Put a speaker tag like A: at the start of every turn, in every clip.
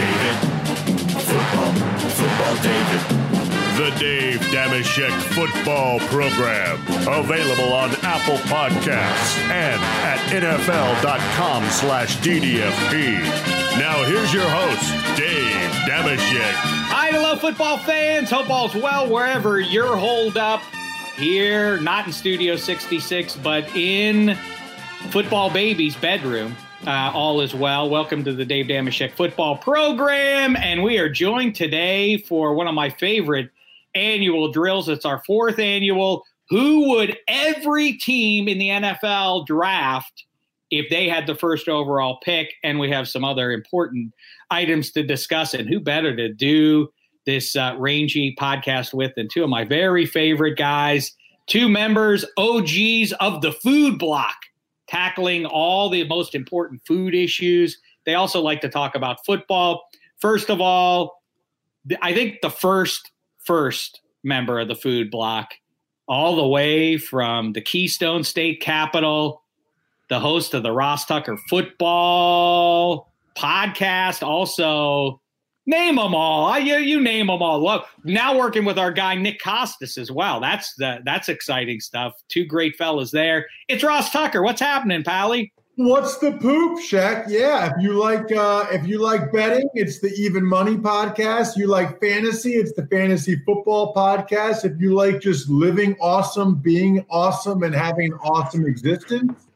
A: David. Football. Football David. The Dave Dameshek Football Program. Available on Apple Podcasts and at NFL.com slash DDFP. Now here's your host, Dave Dameshek.
B: Hi, hello, football fans. Hope all's well wherever you're holed up. Here, not in Studio 66, but in Football Baby's bedroom. Uh, all is well. Welcome to the Dave Dameshek football program. And we are joined today for one of my favorite annual drills. It's our fourth annual. Who would every team in the NFL draft if they had the first overall pick? And we have some other important items to discuss. And who better to do this uh, rangy podcast with than two of my very favorite guys, two members, OGs of the food block, tackling all the most important food issues. They also like to talk about football. First of all, I think the first first member of the food block, all the way from the Keystone State Capitol, the host of the Ross Tucker Football podcast, also name them all. I, you, you name them all. Look, now working with our guy Nick Costas as well. That's the, that's exciting stuff. Two great fellas there. It's Ross Tucker. What's happening, Pally?
C: What's the poop, Shaq? Yeah, if you like uh if you like betting, it's the Even Money podcast. You like fantasy, it's the Fantasy Football podcast. If you like just living awesome, being awesome, and having an awesome existence,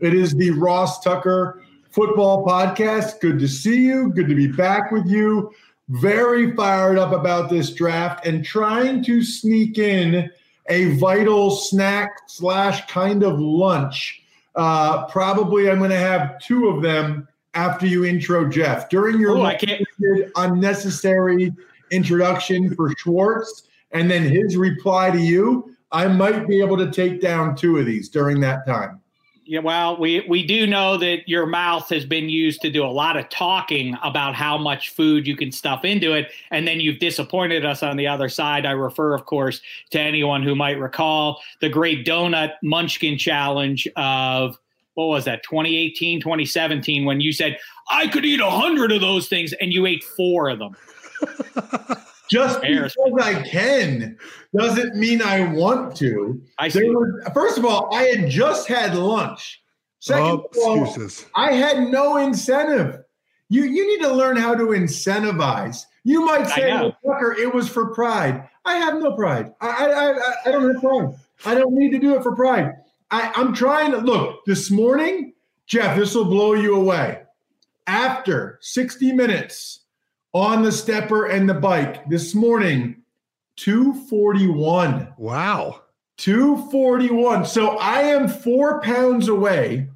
C: it is the Ross Tucker Football Podcast. Good to see you. Good to be back with you. Very fired up about this draft and trying to sneak in a vital snack slash kind of lunch uh, probably I'm going to have two of them after you intro Jeff. During your
B: Ooh,
C: unnecessary introduction for Schwartz and then his reply to you, I might be able to take down two of these during that time
B: yeah, well, we we do know that your mouth has been used to do a lot of talking about how much food you can stuff into it, and then you've disappointed us on the other side. I refer, of course, to anyone who might recall the great donut munchkin challenge of what was that 2018 2017 when you said i could eat a hundred of those things and you ate four of them
C: just because I can doesn't mean I want to.
B: I see.
C: Were, first of all, I had just had lunch. Second
D: oh,
C: of all,
D: excuses.
C: I had no incentive. You you need to learn how to incentivize. You might say, well, Tucker, it was for pride. I have no pride. I, I, I, I don't have pride. I don't need to do it for pride. I, I'm trying to look this morning, Jeff. This will blow you away. After 60 minutes on the stepper and the bike this morning 241
D: wow.
C: 241 so i am four pounds away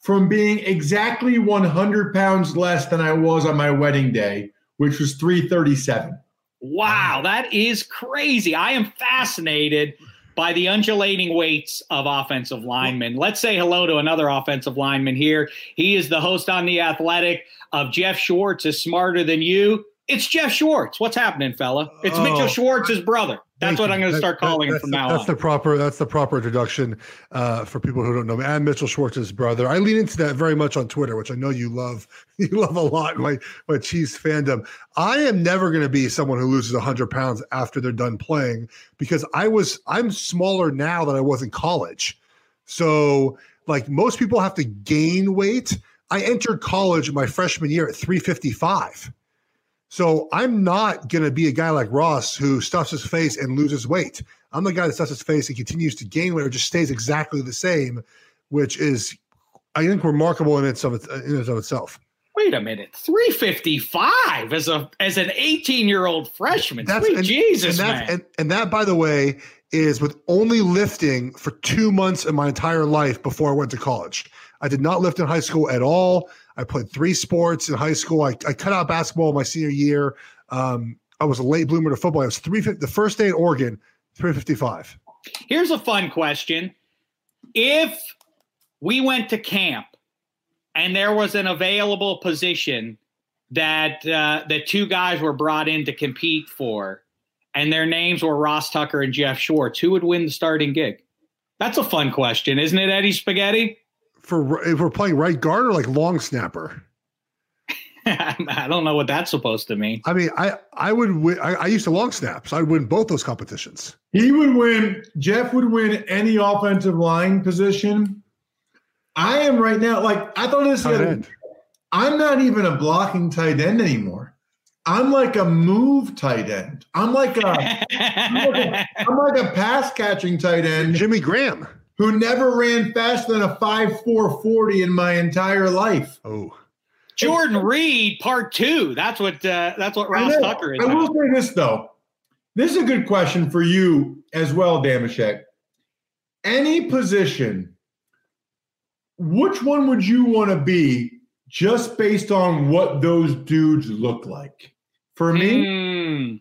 C: from being exactly 100 pounds less than i was on my wedding day which was 337
B: wow that is crazy. I am fascinated by the undulating weights of offensive linemen. Let's say hello to another offensive lineman here. He is the host on The Athletic of Jeff Schwartz is Smarter Than You. It's Jeff Schwartz. What's happening, fella? It's Mitchell
D: Oh.
B: Schwartz's brother. That's what. I'm going to
D: That-
B: start
D: that-
B: calling him from
D: the,
B: now
D: That's
B: on.
D: the proper. That's the proper introduction uh, for people who don't know me. I'm Mitchell Schwartz's brother. I lean into that very much on Twitter, which I know you love. You love a lot. My my Chiefs fandom. I am never going to be someone who loses 100 pounds after they're done playing because I was. I'm smaller now than I was in college. So like most people have to gain weight. I entered college my freshman year at 355. So I'm not going to be a guy like Ross who stuffs his face and loses weight. I'm the guy that stuffs his face and continues to gain weight or just stays exactly the same, which is, I think, remarkable in its of, its, in its of itself.
B: Wait a minute, 355 as a as an 18 year old freshman. Sweet
D: and,
B: Jesus,
D: and
B: man.
D: and, and that, by the way, is with only lifting for two months of my entire life before I went to college. I did not lift in high school at all. I played three sports in high school. I, I cut out basketball my senior year. Um, I was a late bloomer to football. I was three. The first day in Oregon, three fifty five.
B: Here's a fun question. If we went to camp and there was an available position that uh, that two guys were brought in to compete for, and their names were Ross Tucker and Jeff Schwartz, who would win the starting gig? That's a fun question, isn't it, Eddie Spaghetti?
D: For if we're playing right guard or like long snapper.
B: I don't know what that's supposed to mean.
D: I mean, I I would win. I, I used to long snap, so I'd win both those competitions.
C: He would win. Jeff would win any offensive line position. I am right now. Like I thought this.
D: Tight
C: other-
D: end.
C: I'm not even a blocking tight end anymore. I'm like a move tight end. I'm like a I'm like a, I'm like a pass catching tight end
D: Jimmy Graham.
C: Who never ran faster than a five four forty in my entire life.
D: Oh,
B: Jordan Reed, part two. That's what uh, that's what
C: I
B: Ross. Tucker is.
C: I will
B: now.
C: say this though. This is a good question for you as well, Dameshek. Any position, which one would you want to be just based on what those dudes look like? For me,
B: Mm.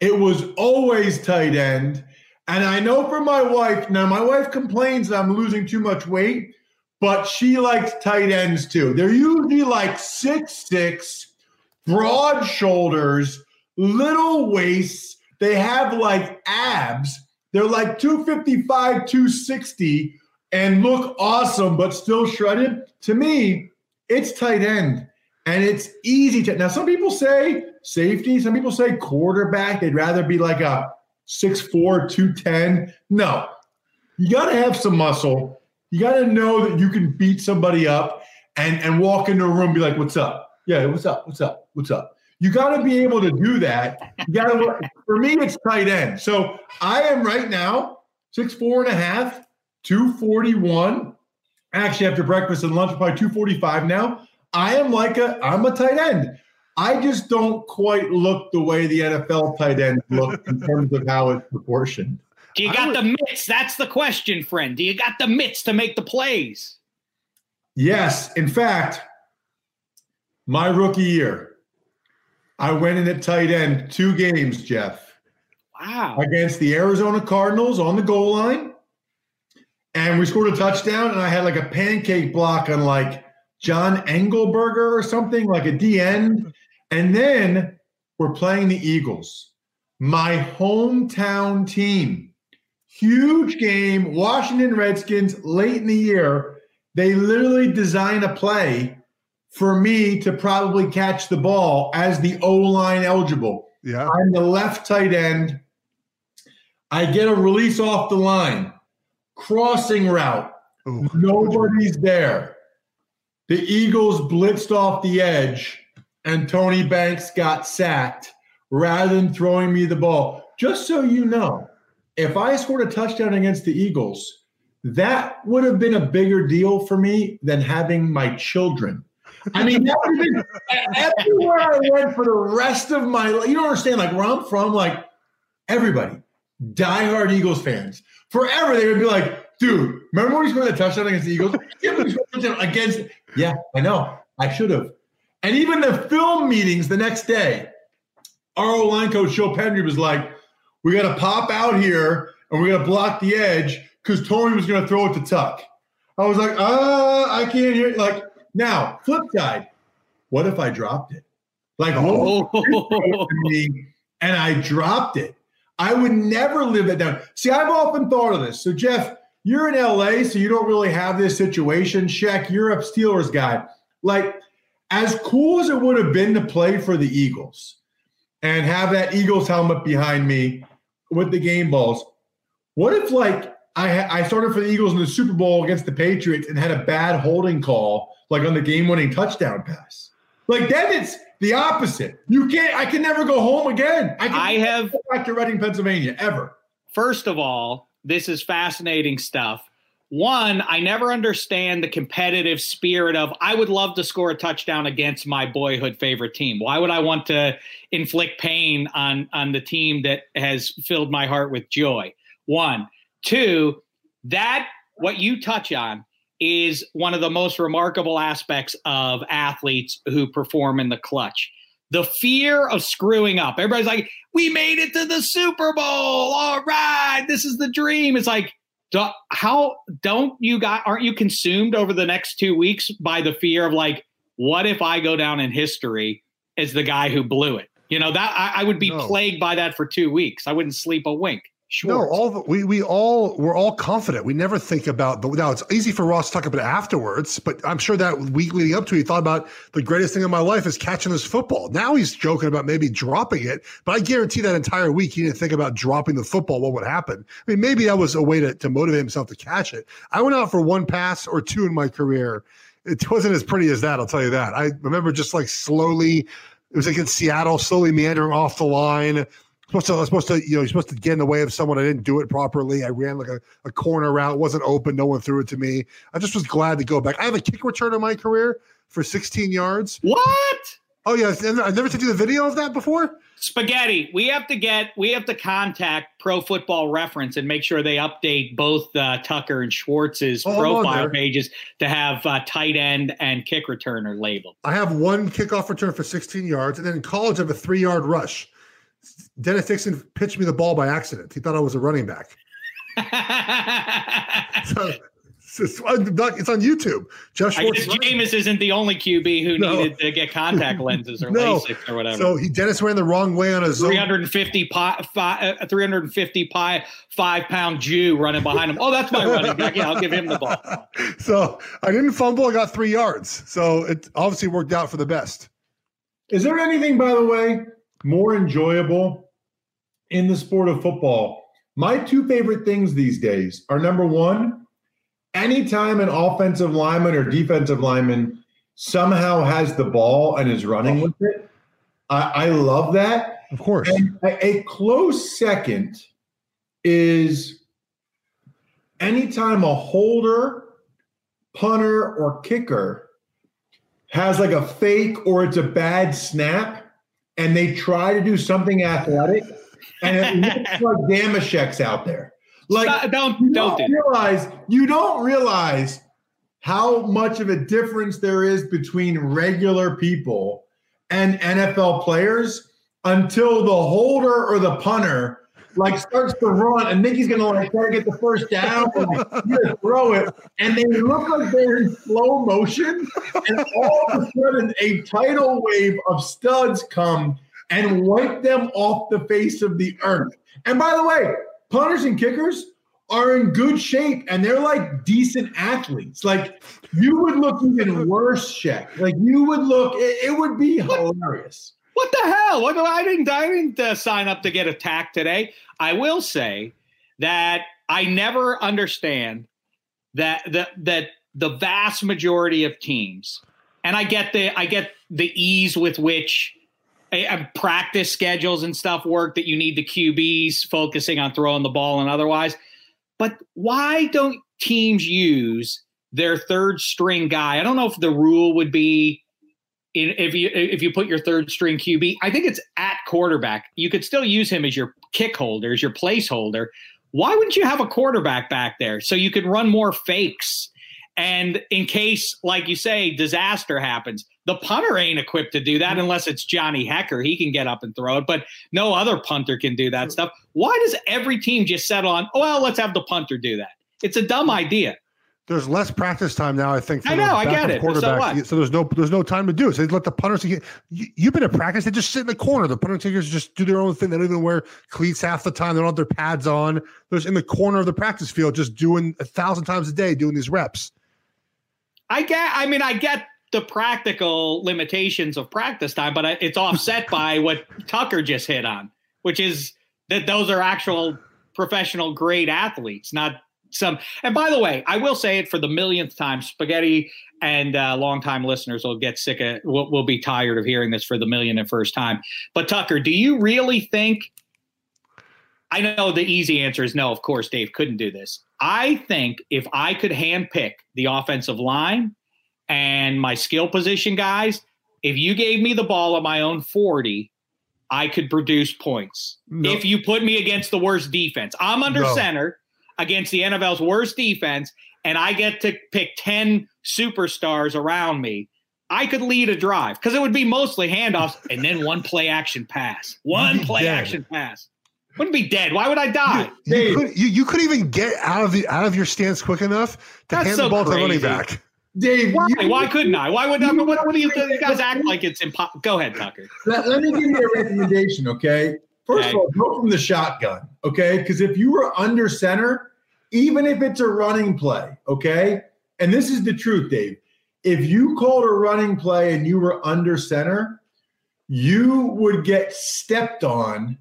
C: it was always tight end. And I know for my wife, now my wife complains that I'm losing too much weight, but she likes tight ends too. They're usually like six six, broad shoulders, little waists. They have like abs. They're like 255, 260, and look awesome, but still shredded. To me, it's tight end. And it's easy to now. Some people say safety, some people say quarterback. They'd rather be like a 6'4, 210. No, you got to have some muscle. You got to know that you can beat somebody up and, and walk into a room be like, what's up? Yeah, what's up? What's up? What's up? You got to be able to do that. You got to, for me, it's tight end. So I am right now six, four and a half, 241. Actually, after breakfast and lunch, probably 245 now. I am like a, I'm a tight end. I just don't quite look the way the NFL tight end look in terms of how it's proportioned.
B: Do you got
D: would-
B: the mitts? That's the question, friend. Do you got the mitts to make the plays?
C: Yes. In fact, my rookie year, I went in at tight end two games, Jeff,
B: Wow.
C: against the Arizona Cardinals on the goal line. And we scored a touchdown, and I had like a pancake block on like John Engelberger or something, like a DN. And then we're playing the Eagles, my hometown team. Huge game, Washington Redskins late in the year. They literally design a play for me to probably catch the ball as the O line eligible.
D: yeah.
C: I'm the left tight end. I get a release off the line, crossing route.
D: Ooh.
C: Nobody's there. The Eagles blitzed off the edge, and Tony Banks got sacked rather than throwing me the ball. Just so you know, if I scored a touchdown against the Eagles, that would have been a bigger deal for me than having my children. I mean, that would have been everywhere I went for the rest of my life. You don't understand, like where I'm from, like everybody, diehard Eagles fans, forever they would be like, dude, remember when he scored that touchdown against the Eagles? A against, yeah, I know, I should have. And even the film meetings the next day, our line coach Joe Pendry was like, we got to pop out here and we're gonna block the edge because Tony was gonna throw it to Tuck. I was like, ah, I can't hear. Like now, flip side, what if I dropped it? Like, what
B: Oh.
C: me and I dropped it. I would never live it down. See, I've often thought of this. So, Jeff, you're in LA, so you don't really have this situation. Shaq, you're a Steelers guy. Like, as cool as it would have been to play for the Eagles and have that Eagles helmet behind me with the game balls, what if, like, I, I started for the Eagles in the Super Bowl against the Patriots and had a bad holding call, like on the game winning touchdown pass? Like, then it's the opposite. You can't, I can never go home again. I, can
B: I have
C: go back to Reading, Pennsylvania, ever.
B: First of all, this is fascinating stuff. One, I never understand the competitive spirit of I would love to score a touchdown against my boyhood favorite team. Why would I want to inflict pain on on the team that has filled my heart with joy? One, two, that what you touch on is one of the most remarkable aspects of athletes who perform in the clutch. The fear of screwing up. Everybody's like, we made it to the Super Bowl. All right, this is the dream. It's like, do, how don't you got? Aren't you consumed over the next two weeks by the fear of like, what if I go down in history as the guy who blew it? You know that I, I would be
D: No.
B: plagued by that for two weeks. I wouldn't sleep a wink.
D: No,
B: Sure.
D: all the, we we all we're all confident. We never think about the now. It's easy for Ross to talk about it afterwards, but I'm sure that week leading up to, it, he thought about the greatest thing in my life is catching this football. Now he's joking about maybe dropping it, but I guarantee that entire week he didn't think about dropping the football. What would happen? I mean, maybe that was a way to to motivate himself to catch it. I went out for one pass or two in my career. It wasn't as pretty as that. I'll tell you that. I remember just like slowly. It was like in Seattle, slowly meandering off the line supposed to, I was supposed to, you know, you're supposed to get in the way of someone. I didn't do it properly. I ran like a, a corner route, wasn't open. No one threw it to me. I just was glad to go back. I have a kick return in my career for 16 yards.
B: what?
D: Oh yeah, and I never sent you the video of that before.
B: Spaghetti. We have to get. We have to contact Pro Football Reference and make sure they update both uh, Tucker and Schwartz's
D: Oh,
B: profile pages to have uh, tight end and kick returner labeled.
D: I have one kickoff return for 16 yards, and then in college I have a three yard rush. Dennis Dixon pitched me the ball by accident. He thought I was a running back. So, it's, it's on YouTube. Josh
B: I
D: Schwartz.
B: guess Jameis isn't the only QB who
D: No.
B: needed to get contact lenses or
D: No.
B: LASIK or whatever.
D: So he Dennis ran the wrong way on a zone.
B: 350 pi, fi, uh, 350 pi, five pound Jew running behind him. Oh, that's my running back. Yeah, I'll give him the ball.
D: so I didn't fumble. I got three yards. So it obviously worked out for the best.
C: Is there anything, by the way, more enjoyable in the sport of football? My two favorite things these days are number one, anytime an offensive lineman or defensive lineman somehow has the ball and is running with it. I, I love that.
D: Of course.
C: And a, a close second is anytime a holder, punter, or kicker has like a fake or it's a bad snap and they try to do something athletic and it looks like Dameshek's out there. Like
B: Stop- don't
C: you
B: don't
C: don't
B: do
C: realize you don't realize how much of a difference there is between regular people and NFL players until the holder or the punter like starts to run and Mickey's gonna like try to get the first down and like, throw it and they look like they're in slow motion and all of a sudden a tidal wave of studs come and wipe them off the face of the earth. And by the way, punters and kickers are in good shape and they're like decent athletes. Like you would look even worse, Shaq. Like you would look, it, it would be hilarious.
B: What the hell? What, I didn't. I didn't uh, sign up to get attacked today. I will say that I never understand that that that the vast majority of teams, and I get the I get the ease with which practice schedules and stuff work. That you need the QBs focusing on throwing the ball and otherwise. But why don't teams use their third string guy? I don't know if the rule would be in, if you if you put your third string QB, I think it's at quarterback. You could still use him as your kick holder, as your placeholder. Why wouldn't you have a quarterback back there so you could run more fakes And in case, like you say, disaster happens, the punter ain't equipped to do that mm-hmm. unless it's Johnny Hekker. He can get up and throw it, but no other punter can do that stuff. Why does every team just settle on, oh, well, let's have the punter do that? It's a dumb mm-hmm. idea.
D: There's less practice time now, I think.
B: I know, I get it. So,
D: so, there's no there's no time to do it. So they let the punters. You, you've been in practice. They just sit in the corner. The punter takers just do their own thing. They don't even wear cleats half the time. They don't have their pads on. They're in the corner of the practice field, just doing a thousand times a day, doing these reps.
B: I get. I mean, I get the practical limitations of practice time, but it's offset by what Tucker just hit on, which is that those are actual professional grade athletes, not some. And by the way, I will say it for the millionth time. Spaghetti and uh, longtime listeners will get sick of, will, will be tired of hearing this for the million and first time. But Tucker, do you really think? I know the easy answer is no. Of course, Dave couldn't do this. I think if I could handpick the offensive line and my skill position guys, if you gave me the ball at my own 40, I could produce points. No. If you put me against the worst defense, I'm under no. center against the NFL's worst defense, and I get to pick 10 superstars around me, I could lead a drive because it would be mostly handoffs and then one play action pass. One play action pass. Wouldn't be dead. Why would I die?
D: You, you, could, you, you, could even get out of the out of your stance quick enough to That's hand so the ball crazy. to running back.
B: Dave, why? You, why couldn't I? Why would I? What, what do you, you guys act like it's impossible? Go ahead, Tucker.
C: Let, let me give you a recommendation, okay? First okay. of all, go from the shotgun, okay? Because if you were under center, even if it's a running play, okay? And this is the truth, Dave. If you called a running play and you were under center, you would get stepped on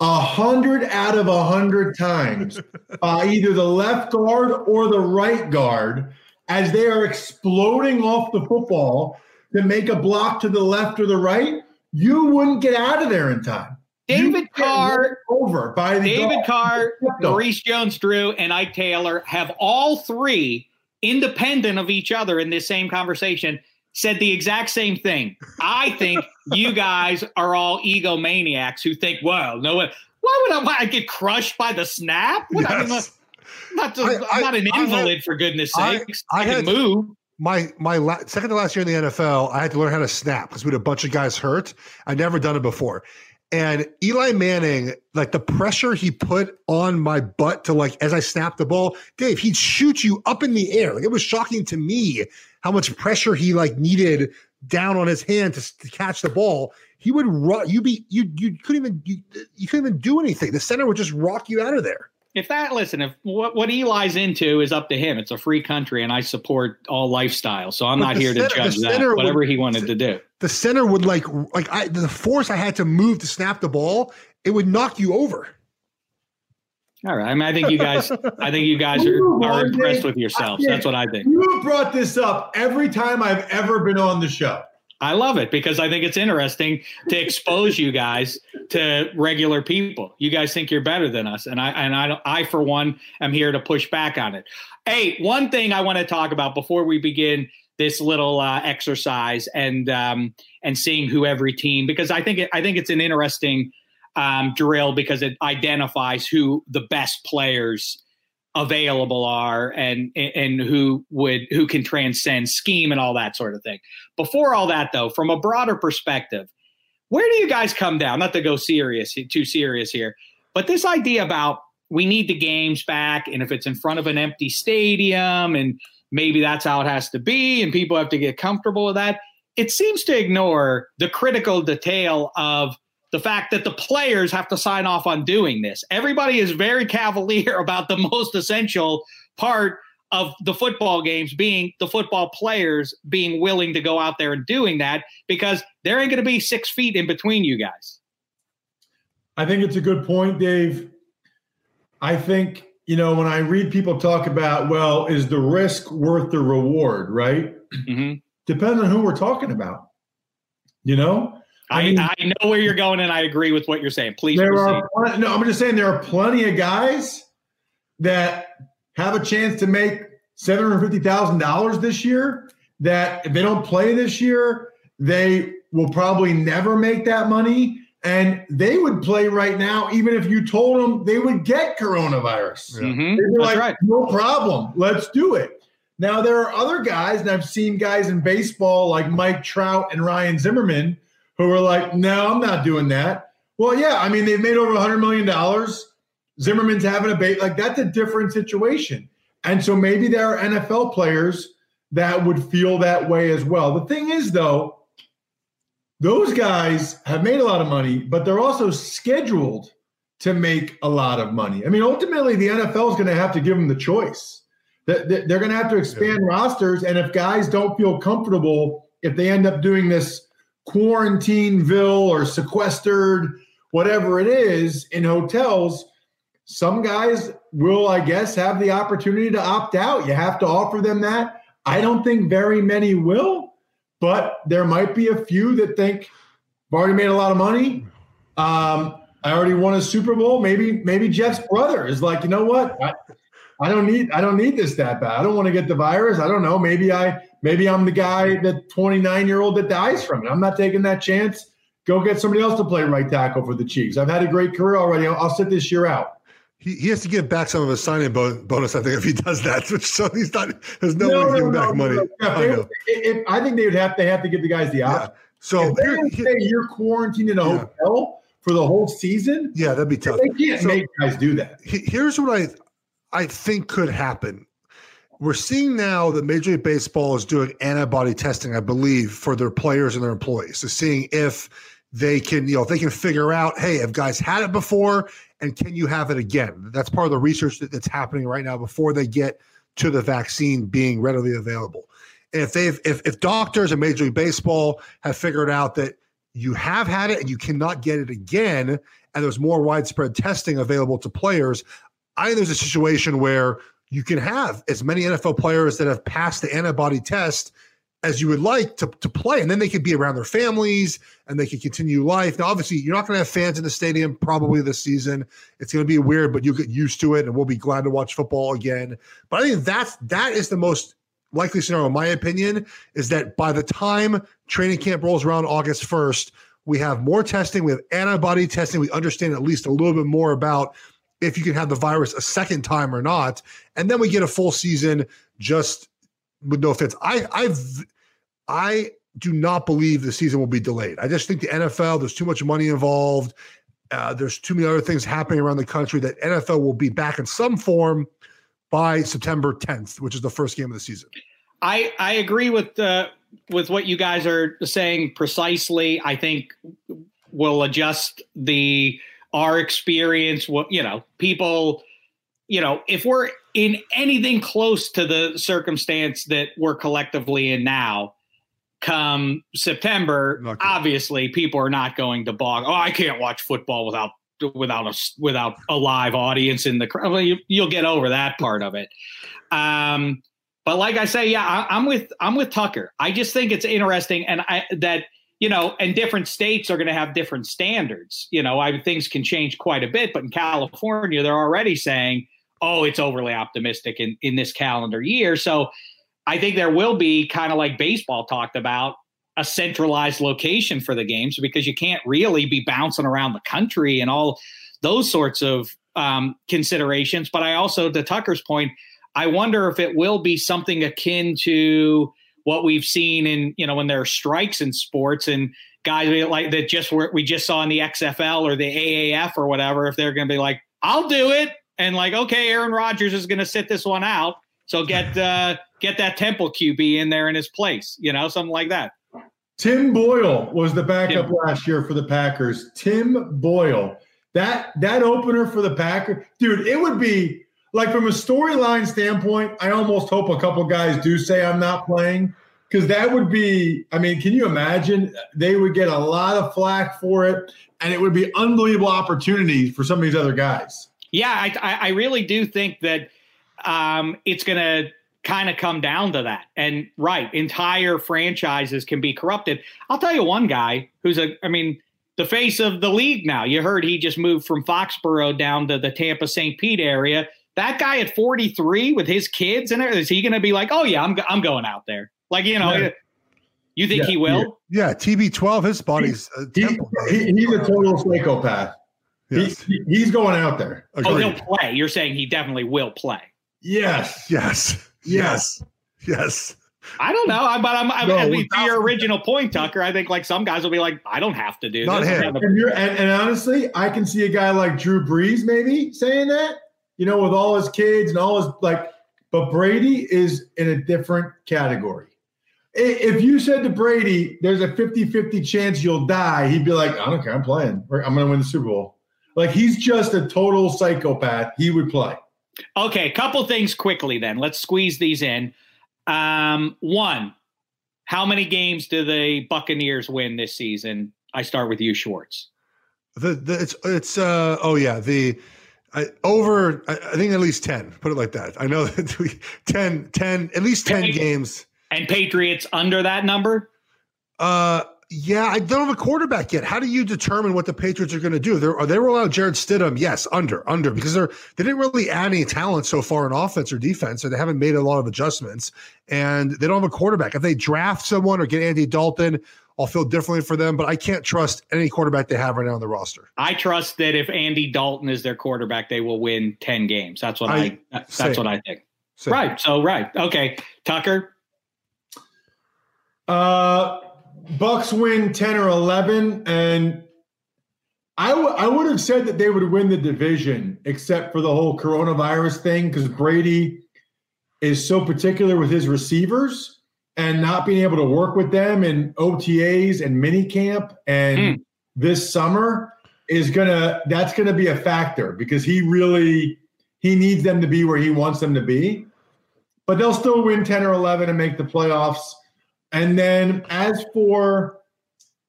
C: a hundred out of a hundred times by either the left guard or the right guard as they are exploding off the football to make a block to the left or the right. You wouldn't get out of there in time.
B: David Carr
C: over by the
B: David Carr, Maurice Jones-Drew, and Ike Taylor have all three, independent of each other in this same conversation, said the exact same thing. I think you guys are all egomaniacs who think, well, no one. Why would I, why I get crushed by the snap? What, yes. I mean, not, just, I, am not an invalid had, for goodness sakes. I, I, I can move
D: my my la- second to last year in the NFL, I had to learn how to snap because we had a bunch of guys hurt. I'd never done it before. And Eli Manning, like the pressure he put on my butt to like as I snapped the ball, Dave, he'd shoot you up in the air. Like it was shocking to me how much pressure he like needed down on his hand to, to catch the ball. He would run. You be you you couldn't even you, you couldn't even do anything. The center would just rock you out of there
B: if that listen if what, what Eli's into is up to him. It's a free country and I support all lifestyles. So I'm but not here center, to judge that. whatever would, he wanted to do.
D: The center would like like I the force I had to move to snap the ball it would knock you over.
B: All right. I mean I think you guys I think you guys are, are impressed with yourselves. That's what I think.
C: You brought this up every time I've ever been on the show
B: I love it because I think it's interesting to expose you guys to regular people. You guys think you're better than us, and I and I I for one am here to push back on it. Hey, one thing I want to talk about before we begin this little uh, exercise and um, and seeing who every team because I think it, I think it's an interesting um, drill because it identifies who the best players available are and and who would who can transcend scheme and all that sort of thing. Before all that though, from a broader perspective, where do you guys come down? Not to go serious too serious here, but this idea about we need the games back and if it's in front of an empty stadium and maybe that's how it has to be and people have to get comfortable with that. It seems to ignore the critical detail of the fact that the players have to sign off on doing this. Everybody is very cavalier about the most essential part of the football games being the football players being willing to go out there and doing that because there ain't going to be six feet in between you guys.
C: I think it's a good point, Dave. I think, you know, when I read people talk about, well, is the risk worth the reward, right? Mm-hmm. Depends on who we're talking about. You know,
B: I, mean, I, know where you're going, and I agree with what you're saying. Please there proceed.
C: Are, no, I'm just saying there are plenty of guys that have a chance to make seven hundred fifty thousand dollars this year. That if they don't play this year, they will probably never make that money, and they would play right now, even if you told them they would get coronavirus.
B: Yeah. Mm-hmm. That's
C: like,
B: right.
C: No problem. Let's do it. Now there are other guys, and I've seen guys in baseball like Mike Trout and Ryan Zimmerman who are like, "No, I'm not doing that." Well, yeah, I mean they've made over 100 million dollars. Zimmerman's having a bait like that's a different situation, and so maybe there are NFL players that would feel that way as well. The thing is, though, those guys have made a lot of money, but they're also scheduled to make a lot of money. I mean, ultimately, the NFL is going to have to give them the choice they're going to have to expand yeah. rosters. And if guys don't feel comfortable, if they end up doing this quarantineville or sequestered, whatever it is, in hotels, some guys will, I guess, have the opportunity to opt out. You have to offer them that. I don't think very many will, but there might be a few that think I've already made a lot of money. Um, I already won a Super Bowl. Maybe, maybe Jeff's brother is like, you know what? I, I don't need I don't need this that bad. I don't want to get the virus. I don't know. Maybe I maybe I'm the guy, the 29 year old that dies from it. I'm not taking that chance. Go get somebody else to play right tackle for the Chiefs. I've had a great career already. I'll, I'll sit this year out.
D: He, he has to give back some of his signing bonus, I think, if he does that. Which so he's not. There's no, no way to give no, back no, money.
C: I, if, if, I, think they would have. They have to give the guys the option. Yeah.
D: So
C: if here, say you're quarantined in a yeah. hotel for the whole season.
D: Yeah, that'd be tough.
C: They can't so, make guys do that.
D: Here's what I I think could happen. We're seeing now that Major League Baseball is doing antibody testing, I believe, for their players and their employees. So seeing if they can, you know, if they can figure out, hey, have guys had it before and can you have it again? That's part of the research that's happening right now before they get to the vaccine being readily available. And if they've if if doctors and Major League Baseball have figured out that you have had it and you cannot get it again, and there's more widespread testing available to players, I think there's a situation where you can have as many NFL players that have passed the antibody test as you would like to, to play. And then they could be around their families and they can continue life. Now, obviously, you're not going to have fans in the stadium probably this season. It's going to be weird, but you'll get used to it and we'll be glad to watch football again. But I think that's that is the most likely scenario, in my opinion, is that by the time training camp rolls around August 1st, we have more testing, we have antibody testing, we understand at least a little bit more about if you can have the virus a second time or not. And then we get a full season just with no offense. I I've I do not believe the season will be delayed. I just think the NFL, there's too much money involved. Uh, there's too many other things happening around the country that NFL will be back in some form by September 10th, which is the first game of the season.
B: I I agree with uh, with what you guys are saying precisely. I think we'll adjust the our experience, what you know, people, you know, if we're in anything close to the circumstance that we're collectively in now, come September, obviously people are not going to bog. Oh, I can't watch football without without a without a live audience in the crowd. Well, you, will get over that part of it. Um, but like I say, yeah, I, I'm with I'm with Tucker. I just think it's interesting, and I that you know, and different states are going to have different standards. You know, I things can change quite a bit, but in California, they're already saying, "Oh, it's overly optimistic in in this calendar year." So, I think there will be kind of like baseball talked about a centralized location for the games because you can't really be bouncing around the country and all those sorts of um, considerations. But I also, to Tucker's point, I wonder if it will be something akin to what we've seen in you know when there are strikes in sports and guys like that just were, we just saw in the XFL or the AAF or whatever if they're going to be like I'll do it and like okay Aaron Rodgers is going to sit this one out so get uh, get that Temple QB in there in his place you know something like that.
C: Tim Boyle was the backup Tim. last year for the Packers. Tim Boyle. That that opener for the Packers, dude, it would be like from a storyline standpoint, I almost hope a couple guys do say I'm not playing because that would be. I mean, can you imagine? They would get a lot of flack for it, and it would be unbelievable opportunities for some of these other guys.
B: Yeah, I, I really do think that um, it's going to kind of come down to that. And right, entire franchises can be corrupted. I'll tell you one guy who's a. I mean the face of the league now. You heard he just moved from Foxborough down to the Tampa St. Pete area that guy at 43 with his kids and is he going to be like, oh yeah, I'm I'm going out there? Like you know, yeah. you think
D: yeah,
B: he will?
D: Yeah, yeah TB12, his body's
C: he, he, he's a total psychopath. Yes. He, he's going out there.
B: Agreed. Oh, he'll play. You're saying he definitely will play.
C: Yes.
D: Yes. Yes. Yes.
B: I don't know, I- but I'm, I'm
D: No,
B: I mean, to your original point, Tucker. I think like some guys will be like, I don't have to do
D: Not
B: this.
D: Him.
C: And, you're, and, and honestly, I can see a guy like Drew Brees maybe saying that, you know, with all his kids and all his like, but Brady is in a different category. If you said to Brady, there's a 50 50 chance you'll die, he'd be like, I don't care, I'm playing. I'm going to win the Super Bowl. Like he's just a total psychopath. He would play.
B: Okay, couple things quickly then. Let's squeeze these in. Um, one, how many games do the Buccaneers win this season? I start with you, Schwartz.
D: The, the it's it's uh oh yeah the I, over I, I think at least 10 put it like that. I know that we 10 10 at least 10
B: Ten.
D: games.
B: And Patriots under that number?
D: uh yeah i don't have a quarterback yet. How do you determine what the patriots are going to do? They're, are they roll out jarrett stidham? Yes under under because they're they didn't really add any talent so far in offense or defense so they haven't made a lot of adjustments and they don't have a quarterback. If they draft someone or get andy dalton i'll feel differently for them but i can't trust any quarterback they have right now on the roster
B: I trust that if Andy Dalton is their quarterback, they will win 10 games. That's what I,
D: I-
B: that's
D: same.
B: what I think.
D: So-
B: Right. So right. Okay. Tucker.
C: Uh, Bucks win 10 or 11, and I w- I would have said that they would win the division, except for the whole coronavirus thing, because Brady is so particular with his receivers and not being able to work with them in OTAs and minicamp and hmm. this summer is gonna that's gonna be a factor because he really he needs them to be where he wants them to be. But they'll still win 10 or 11 and make the playoffs. And then as for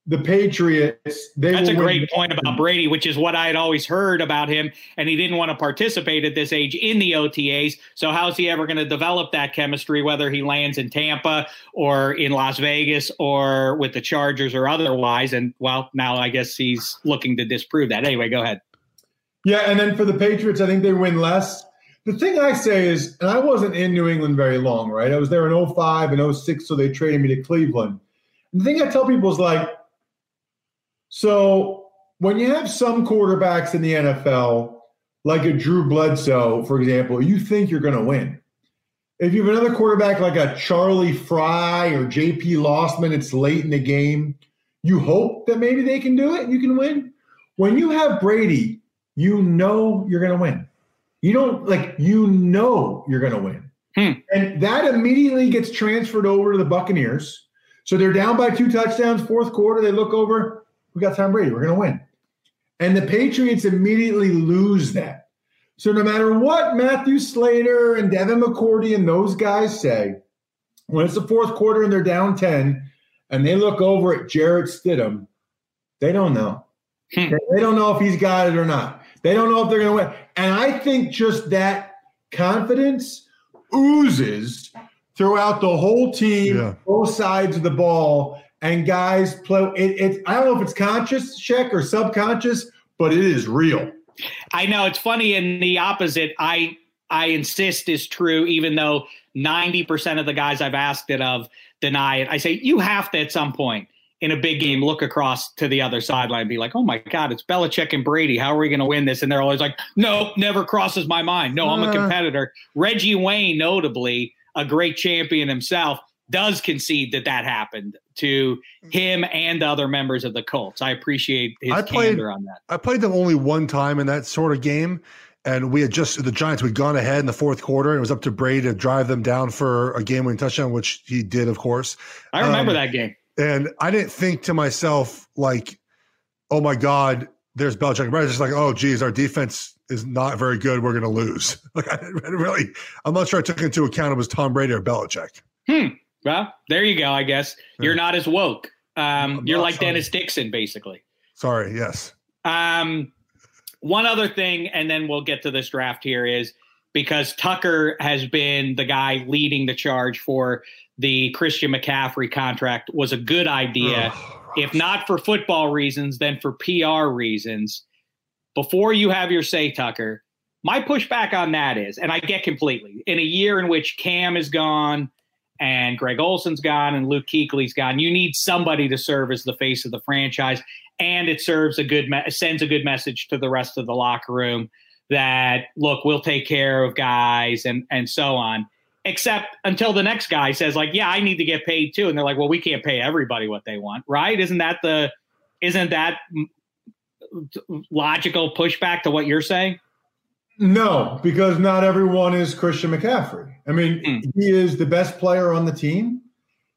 C: the Patriots, they
B: That's a great point about Brady, which is what I had always heard about him. And he didn't want to participate at this age in the OTAs. So, how's he ever going to develop that chemistry, whether he lands in Tampa or in Las Vegas or with the Chargers or otherwise? And, well, now I guess he's looking to disprove that. Anyway, go ahead.
C: Yeah, and then for the Patriots, I think they win less. The thing I say is, and I wasn't in New England very long, right? I was there in 05 and 06, so they traded me to Cleveland. The thing I tell people is like, so when you have some quarterbacks in the NFL, like a Drew Bledsoe, for example, you think you're going to win. If you have another quarterback like a Charlie Frye or JP Losman, it's late in the game, you hope that maybe they can do it and you can win. When you have Brady, you know you're going to win. You don't like, you know you're going to win.
B: Hmm.
C: And that immediately gets transferred over to the Buccaneers. So they're down by two touchdowns, fourth quarter. They look over, we got Tom Brady, we're going to win. And the Patriots immediately lose that. So no matter what Matthew Slater and Devin McCourty and those guys say, when it's the fourth quarter and they're down 10 and they look over at Jarrett Stidham, they don't know.
B: Hmm.
C: They they don't know if he's got it or not. They don't know if they're going to win. And I think just that confidence oozes throughout the whole team,
D: Yeah.
C: both sides of the ball, and guys play. It, it, I don't know if it's conscious check or subconscious, but it is real.
B: I know it's funny in the opposite. I I insist is true, even though 90% of the guys I've asked it of deny it. I say you have to at some point in a big game look across to the other sideline and be like, oh my God, it's Belichick and Brady. How are we going to win this? And they're always like, no, never crosses my mind. No, I'm a
D: Uh.
B: competitor. Reggie Wayne, notably, a great champion himself, does concede that that happened to him and other members of the Colts. I appreciate his
D: I played-
B: candor on that.
D: I played them only one time in that sort of game. And we had just the Giants we'd gone ahead in the fourth quarter, and it was up to Brady to drive them down for a game-winning touchdown, which he did, of course.
B: I remember
D: Um,
B: that game.
D: And I didn't think to myself like, "Oh my God, there's Belichick." But I was just like, "Oh geez, our defense is not very good. We're going to lose." Like I didn't really, I'm not sure I took into account it was Tom Brady or Belichick.
B: Well, there you go. I guess you're not as woke. Um, you're like
D: sorry.
B: Dennis Dixon, basically.
D: Sorry. Yes.
B: Um, one other thing, and then we'll get to this draft here is because Tucker has been the guy leading the charge for the Christian McCaffrey contract was a good idea. If not for football reasons, then for PR reasons. Before you have your say, Tucker, my pushback on that is, and I get completely, in a year in which Cam is gone and Greg Olsen's gone and Luke Kuechly's gone, you need somebody to serve as the face of the franchise, and it serves a good me- sends a good message to the rest of the locker room that look, we'll take care of guys and and so on. except until the next guy says like, "Yeah, I need to get paid too," and they're like, "Well, we can't pay everybody what they want, right?" Isn't that the isn't that logical pushback to what you're saying?
C: No, because not everyone is Christian McCaffrey. I mean, mm. he is the best player on the team.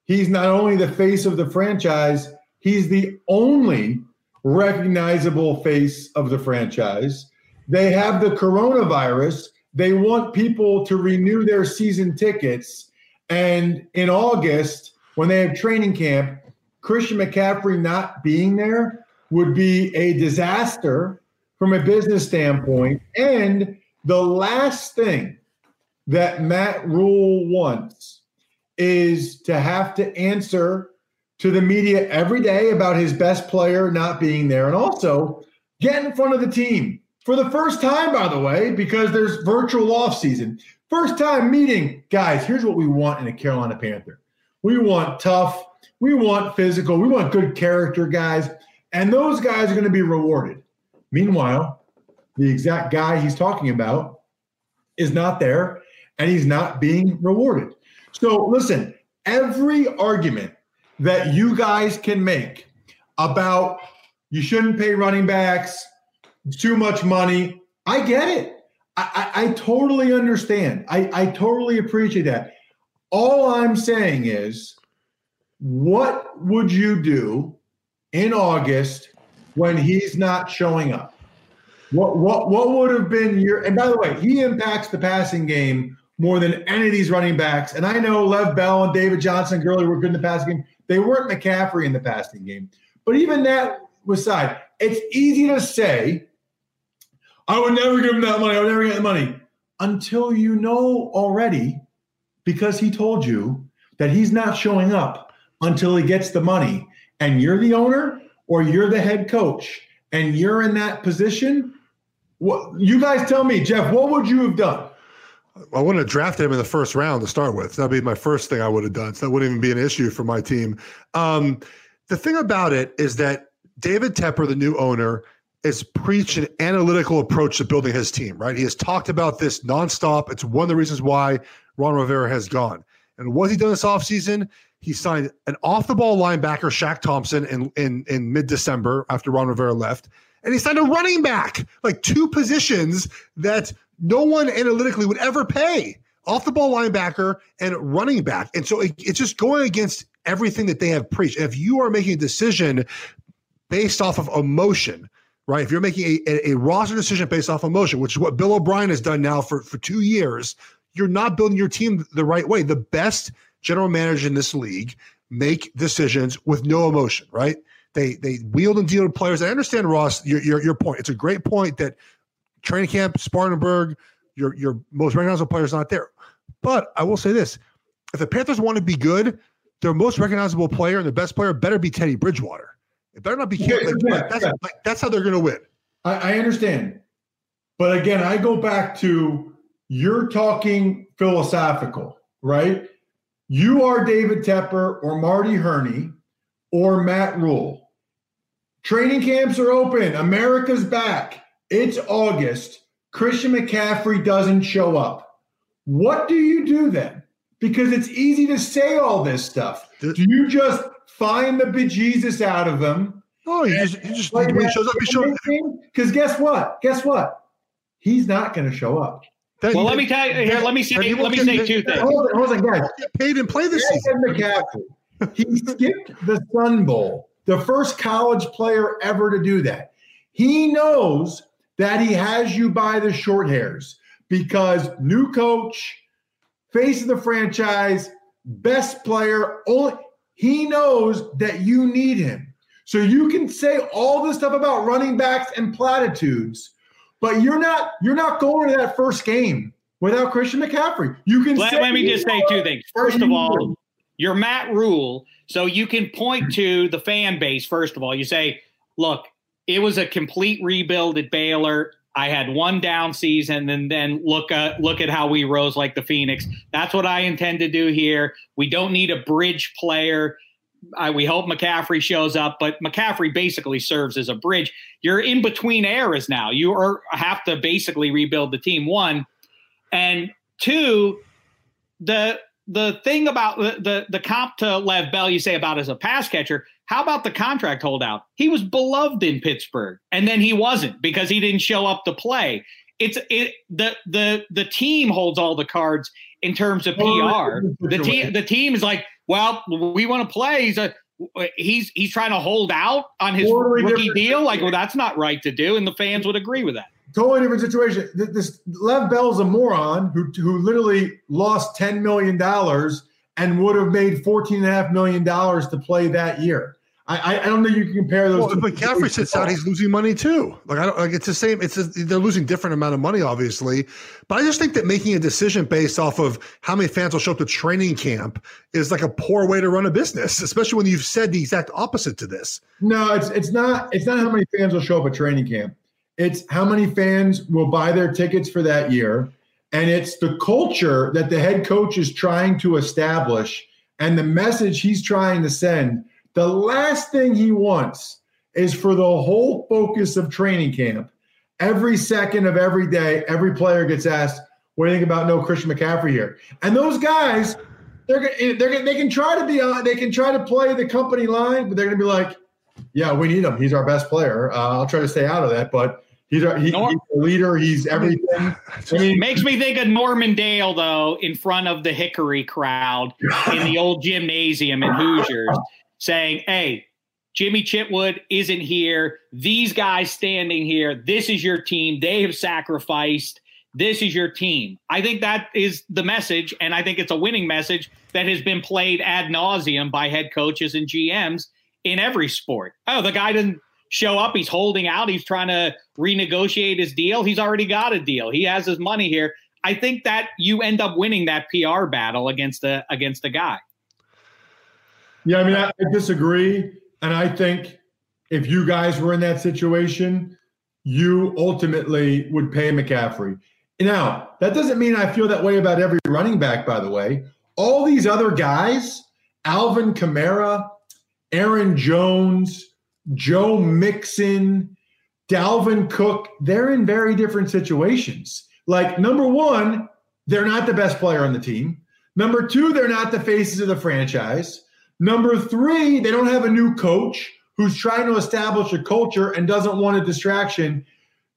C: He's not only the face of the franchise, he's the only recognizable face of the franchise. They have the coronavirus. They want people to renew their season tickets. And in August, when they have training camp, Christian McCaffrey not being there would be a disaster from a business standpoint. And the last thing that Matt Rhule wants is to have to answer to the media every day about his best player not being there and also get in front of the team for the first time, by the way, because there's virtual off season. First time meeting, guys, here's what we want in a Carolina Panther. We want tough, we want physical, we want good character guys, and those guys are going to be rewarded. Meanwhile, the exact guy he's talking about is not there and he's not being rewarded. So listen, every argument that you guys can make about you shouldn't pay running backs, too much money. I get it. I, I, I totally understand. I, I totally appreciate that. All I'm saying is, what would you do in August when he's not showing up? What what what would have been your and by the way, he impacts the passing game more than any of these running backs. And I know Le'Veon Bell and David Johnson Gurley were good in the passing game. They weren't McCaffrey in the passing game. But even that aside, it's easy to say, I would never give him that money. I would never get the money until you know already, because he told you that he's not showing up until he gets the money. And you're the owner or you're the head coach and you're in that position. What you guys tell me, Jeff, what would you have done?
D: I wouldn't have drafted him in the first round to start with. That'd be my first thing I would have done. So that wouldn't even be an issue for my team. Um, the thing about it is that David Tepper, the new owner, is preached an analytical approach to building his team, right? He has talked about this nonstop. It's one of the reasons why Ron Rivera has gone. And what he done this offseason? He signed an off the ball linebacker, Shaq Thompson, in, in, in mid December after Ron Rivera left. And he signed a running back, like two positions that no one analytically would ever pay off the ball linebacker and running back. And so it, it's just going against everything that they have preached. if you are making a decision based off of emotion, right? If you're making a, a, roster decision based off emotion, which is what Bill O'Brien has done now for, for two years, you're not building your team the right way. The best general manager in this league make decisions with no emotion, right? They they wield and deal with players. I understand, Ross, your, your, your point. It's a great point that training camp, Spartanburg, your your most recognizable player is not there. But I will say this: if the Panthers want to be good, their most recognizable player and the best player better be Teddy Bridgewater. It better not be yeah, like, yeah, like, that's, yeah. like, that's how they're going to win.
C: I, I understand, but again, I go back to you're talking philosophical, right? You are David Tepper or Marty Hurney or Matt Rhule. Training camps are open. America's back. It's August. Christian McCaffrey doesn't show up. What do you do then? Because it's easy to say all this stuff. Do you just find the bejesus out of them?
D: Oh, he just, he just like when he shows up, he shows
C: up. Because guess what? Guess what? He's not going to show up.
B: Well, let me tell you here. Let me say. Let me say two things.
C: Hold on, hold on, guys.
D: Get paid and play this season.
C: McCaffrey. He skipped the Sun Bowl, the first college player ever to do that. He knows that he has you by the short hairs because new coach, face of the franchise, best player, only he knows that you need him. So you can say all this stuff about running backs and platitudes, but you're not you're not going to that first game without Christian McCaffrey. You can
B: let, let me just say two things. First of all, you're Matt Rhule, so you can point to the fan base. First of all, you say, "Look, it was a complete rebuild at Baylor. I had one down season, and then look at look at how we rose like the Phoenix. That's what I intend to do here. We don't need a bridge player. I, we hope McCaffrey shows up, but McCaffrey basically serves as a bridge. You're in between eras now. You are, have to basically rebuild the team. One and two. the the thing about the, the the comp to Le'Veon Bell you say about as a pass catcher. How about the contract holdout? He was beloved in Pittsburgh, and then he wasn't because he didn't show up to play. It's it the the the team holds all the cards in terms of PR. The team the team is like, well, we want to play. He's a he's he's trying to hold out on his totally rookie deal. Like, well, that's not right to do, and the fans would agree with that.
C: Totally different situation. This Le'Veon Bell's a moron who who literally lost ten million dollars and would have made fourteen and a half million dollars to play that year. I, I don't think you can compare those.
D: Well, but McCaffrey sits out; he's losing money too. Like I don't like it's the same. It's a, they're losing different amount of money, obviously. But I just think that making a decision based off of how many fans will show up to training camp is like a poor way to run a business, especially when you've said the exact opposite to this.
C: No, it's it's not. It's not how many fans will show up at training camp. It's how many fans will buy their tickets for that year, and it's the culture that the head coach is trying to establish and the message he's trying to send the last thing he wants is for the whole focus of training camp, every second of every day, every player gets asked, "What do you think about no Christian McCaffrey here?" And those guys, they're they're they can try to be on, they can try to play the company line, but they're going to be like, "Yeah, we need him. He's our best player. Uh, I'll try to stay out of that, but." He's a, he, he's a leader. He's everything.
B: I mean, makes me think of Norman Dale though, in front of the Hickory crowd in the old gymnasium in Hoosiers, saying, hey, Jimmy Chitwood isn't here. These guys standing here. This is your team. They have sacrificed. This is your team. I think that is the message, and I think it's a winning message that has been played ad nauseum by head coaches and GMs in every sport. Oh, the guy didn't show up. He's holding out. He's trying to renegotiate his deal. He's already got a deal. He has his money here. I think that you end up winning that PR battle against a against the guy.
C: Yeah, I mean, I, I disagree. And I think if you guys were in that situation, you ultimately would pay McCaffrey. Now, that doesn't mean I feel that way about every running back, by the way. All these other guys, Alvin Kamara, Aaron Jones, Joe Mixon, Dalvin Cook, they're in very different situations. Like, number one, they're not the best player on the team. Number two, they're not the faces of the franchise. Number three, they don't have a new coach who's trying to establish a culture and doesn't want a distraction.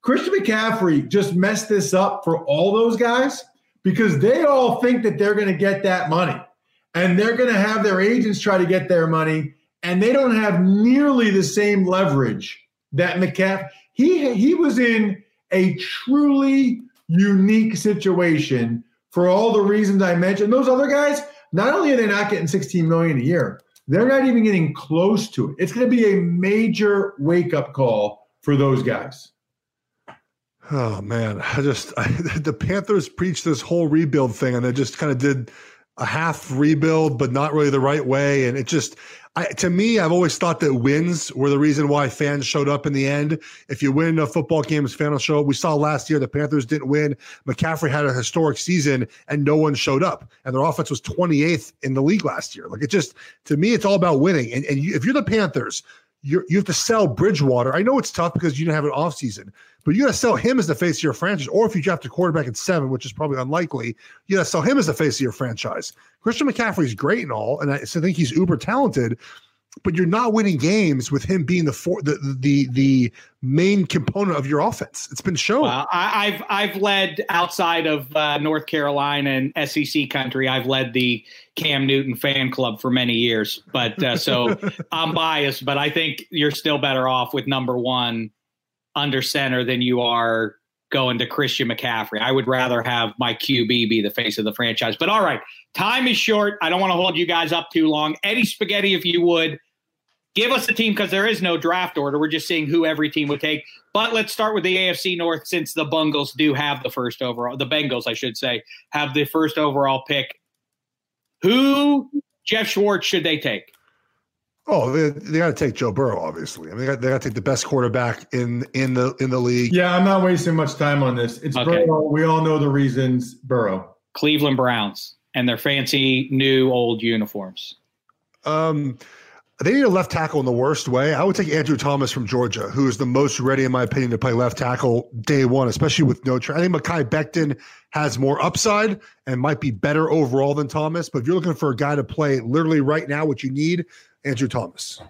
C: Christian McCaffrey just messed this up for all those guys because they all think that they're going to get that money and they're going to have their agents try to get their money and they don't have nearly the same leverage that McCaffrey he he was in a truly unique situation for all the reasons I mentioned. Those other guys, not only are they not getting 16 million a year, they're not even getting close to it. It's going to be a major wake up call for those guys.
D: Oh man, I just I, the Panthers preached this whole rebuild thing, and they just kind of did a half rebuild, but not really the right way. And it just I, to me, I've always thought that wins were the reason why fans showed up in the end. If you win a football game, fans show up. We saw last year the Panthers didn't win. McCaffrey had a historic season and no one showed up. And their offense was 28th in the league last year. Like it just, to me, it's all about winning. And, and you, if you're the Panthers, you you have to sell Bridgewater. I know it's tough because you didn't have an offseason, but you got to sell him as the face of your franchise. Or if you draft a quarterback at seven, which is probably unlikely, you got to sell him as the face of your franchise. Christian McCaffrey is great and all, and I, think he's uber talented but you're not winning games with him being the for, the, the the main component of your offense. It's been shown.
B: Well, I, have I've led outside of uh, North Carolina and SEC country. I've led the Cam Newton fan club for many years, but uh, so I'm biased. But I think you're still better off with number one under center than you are going to Christian McCaffrey. I would rather have my QB be the face of the franchise. But all right, time is short. I don't want to hold you guys up too long. Eddie Spaghetti, if you would give us a team because there is no draft order. We're just seeing who every team would take. But let's start with the AFC North since the Bungles do have the first overall, the Bengals, I should say, have the first overall pick. Who, Jeff Schwartz, should they take?
D: Oh, they, they got to take Joe Burrow. Obviously, I mean, they got, they got to take the best quarterback in in the in the league.
C: Yeah, I'm not wasting much time on this. It's okay. Burrow. We all know the reasons. Burrow,
B: Cleveland Browns, and their fancy new old uniforms.
D: Um, they need a left tackle in the worst way. I would take Andrew Thomas from Georgia, who is the most ready, in my opinion, to play left tackle day one, especially with no. Tra- I think Mekhi Becton has more upside and might be better overall than Thomas. But if you're looking for a guy to play literally right now, what you need, Andrew Thomas.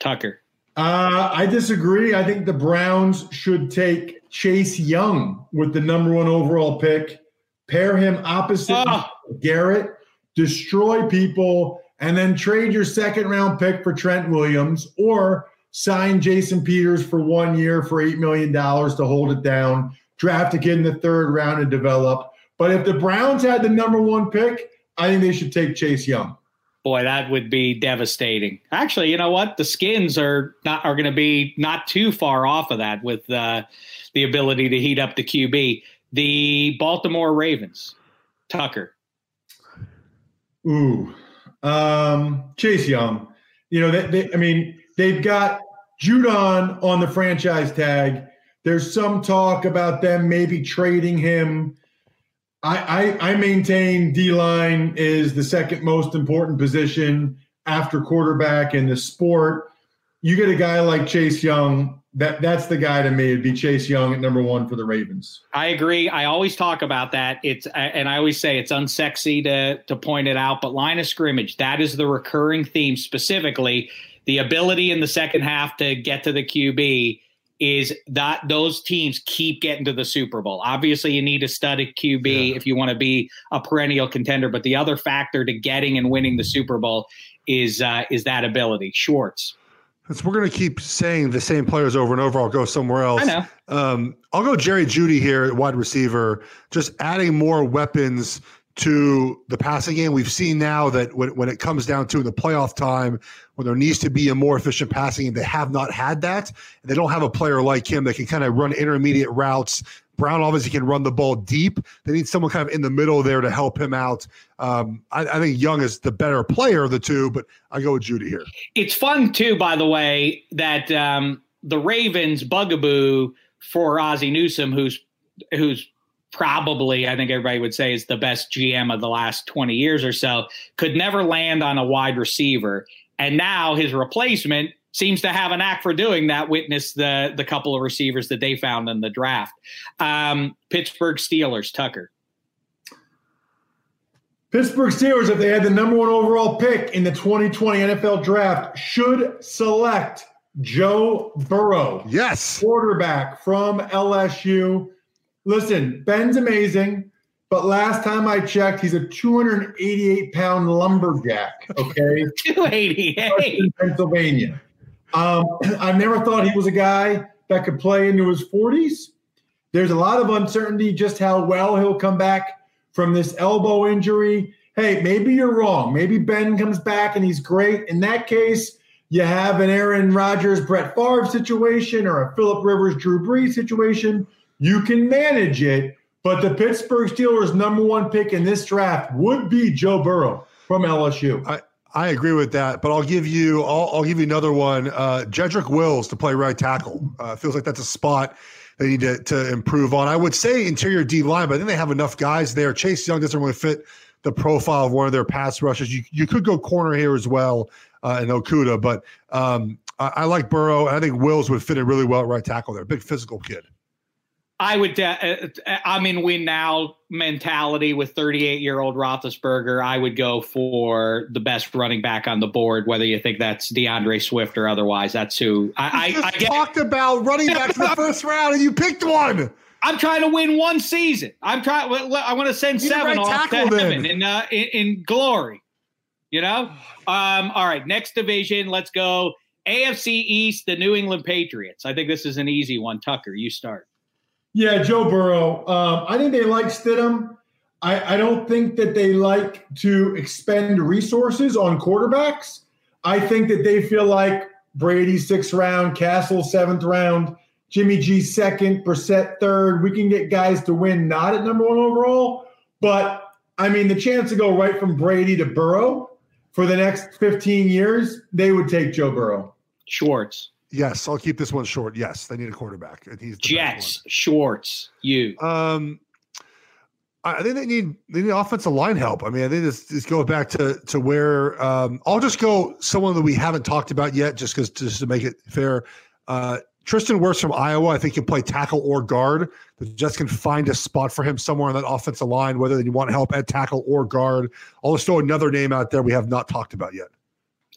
B: Tucker.
C: Uh, I disagree. I think the Browns should take Chase Young with the number one overall pick, pair him opposite
B: Oh.
C: Garrett, destroy people, and then trade your second round pick for Trent Williams or sign Jason Peters for one year for $8 million to hold it down, draft a kid in the third round and develop. But if the Browns had the number one pick, I think they should take Chase Young.
B: Boy, that would be devastating. Actually, you know what? The Skins are not are going to be not too far off of that with uh, the ability to heat up the QB. The Baltimore Ravens, Tucker.
C: Ooh, um, Chase Young. You know, they, they, I mean, they've got Judon on the franchise tag. There's some talk about them maybe trading him. I, I, I maintain D line is the second most important position after quarterback in the sport. You get a guy like Chase Young. That that's the guy to me. It'd be Chase Young at number one for the Ravens.
B: I agree. I always talk about that. It's and I always say it's unsexy to to point it out, but line of scrimmage that is the recurring theme. Specifically, the ability in the second half to get to the QB is that those teams keep getting to the Super Bowl. Obviously, you need a studded QB
D: Yeah.
B: if you want to be a perennial contender, but the other factor to getting and winning the Super Bowl is uh, is that ability. Schwartz.
D: Since we're going to keep saying the same players over and over, I'll go somewhere else.
B: I know.
D: Um, I'll go Jerry Jeudy here at wide receiver, just adding more weapons to the passing game. We've seen now that when, when it comes down to the playoff time, when there needs to be a more efficient passing game, they have not had that. They don't have a player like him that can kind of run intermediate routes. Brown obviously can run the ball deep. They need someone kind of in the middle there to help him out. Um, I, I think Young is the better player of the two, but I go with Jeudy here.
B: It's fun too, by the way, that um, the Ravens bugaboo for Ozzie Newsome, who's who's probably I think everybody would say is the best GM of the last twenty years or so, could never land on a wide receiver, and now his replacement seems to have a knack for doing that. Witness the the couple of receivers that they found in the draft. Um, Pittsburgh Steelers, Tucker.
C: Pittsburgh Steelers, if they had the number one overall pick in the 2020 NFL draft, should select Joe Burrow,
D: Yes.
C: quarterback from LSU. Listen, Ben's amazing, but last time I checked, he's a 288 pound lumberjack. Okay.
B: Two eighty eight.
C: in Pennsylvania. Um, I never thought he was a guy that could play into his 40s. There's a lot of uncertainty just how well he'll come back from this elbow injury. Hey, maybe you're wrong. Maybe Ben comes back and he's great. In that case, you have an Aaron Rodgers, Brett Favre situation or a Philip Rivers, Drew Brees situation. You can manage it, but the Pittsburgh Steelers' number one pick in this draft would be Joe Burrow from LSU.
D: I I agree with that, but I'll give you I'll, I'll give you another one. Uh, Jedrick Wills to play right tackle. Uh, feels like that's a spot they need to, to improve on. I would say interior D line, but I think they have enough guys there. Chase Young doesn't really fit the profile of one of their pass rushes. You you could go corner here as well uh, in Okudah, but um, I, I like Burrow. and I think Wills would fit in really well at right tackle there. Big physical kid.
B: I would. Uh, uh, I'm in win now mentality with 38 year old Roethlisberger. I would go for the best running back on the board, whether you think that's DeAndre Swift or otherwise. That's who I. I, I get.
D: talked about running back in the first round, and you picked one.
B: I'm trying to win one season. I'm trying. I want to send
D: You're
B: seven
D: right
B: off to
D: tackle
B: heaven in, uh, in in glory. You know. Um. All right. Next division. Let's go. AFC East. The New England Patriots. I think this is an easy one. Tucker, you start.
C: Yeah, Joe Burrow. Um, I think they like Stidham. I, I don't think that they like to expend resources on quarterbacks. I think that they feel like Brady sixth round, Cassel seventh round, Jimmy G second, Brissett third. We can get guys to win, not at number one overall, but I mean the chance to go right from Brady to Burrow for the next 15 years, they would take Joe Burrow.
B: Schwartz.
D: Yes, I'll keep this one short. Yes, they need a quarterback, and he's
B: Jets. Schwartz. You.
D: Um, I think they need they need offensive line help. I mean, I think this, this goes back to to where um, I'll just go someone that we haven't talked about yet, just because just to make it fair. Uh, Tristan Wirfs from Iowa, I think can play tackle or guard. The Jets can find a spot for him somewhere on that offensive line, whether you want help at tackle or guard. I'll just throw another name out there we have not talked about yet.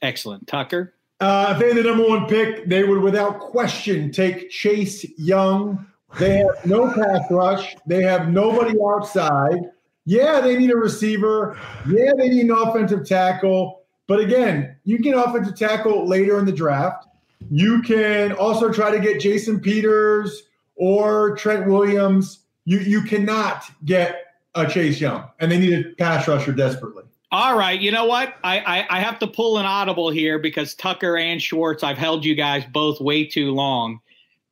B: Excellent, Tucker.
C: Uh, if they had the number one pick, they would without question take Chase Young. They have no pass rush. They have nobody outside. Yeah, they need a receiver. Yeah, they need an offensive tackle. But again, you can offensive tackle later in the draft. You can also try to get Jason Peters or Trent Williams. You you cannot get a Chase Young, and they need a pass rusher desperately.
B: All right, you know what? I, I, I have to pull an audible here because Tucker and Schwartz, I've held you guys both way too long.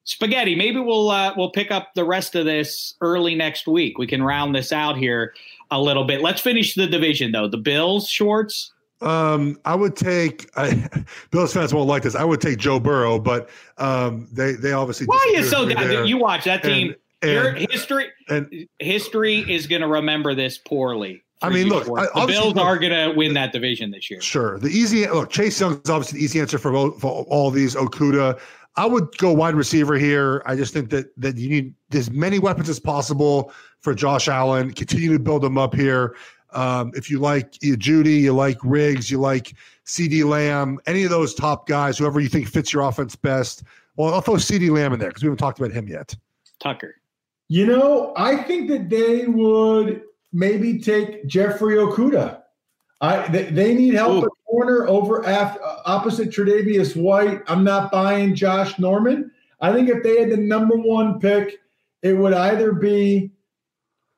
B: Spaghetti, maybe we'll uh, we'll pick up the rest of this early next week. We can round this out here a little bit. Let's finish the division though. The Bills, Schwartz.
D: Um, I would take I, Bills fans won't like this. I would take Joe Burrow, but um, they they obviously.
B: Why are you so? You watch that team.
D: And,
B: Your
D: and,
B: history
D: and
B: history is going to remember this poorly.
D: I mean, look, I-
B: the Bills
D: obviously,
B: are going to win that division this year.
D: Sure. The easy look, Chase Young is obviously the easy answer for, both, for all these. Okudah. I would go wide receiver here. I just think that that you need as many weapons as possible for Josh Allen. Continue to build them up here. Um, if you like you Jeudy, you like Riggs, you like CeeDee Lamb, any of those top guys, whoever you think fits your offense best. Well, I'll throw CeeDee Lamb in there because we haven't talked about him yet.
B: Tucker.
C: You know, I think that they would maybe take Jeffrey Okudah. I they, they need help
B: Ooh.
C: at corner over af, uh, opposite Tre'Davious White. I'm not buying Josh Norman. I think if they had the number one pick, it would either be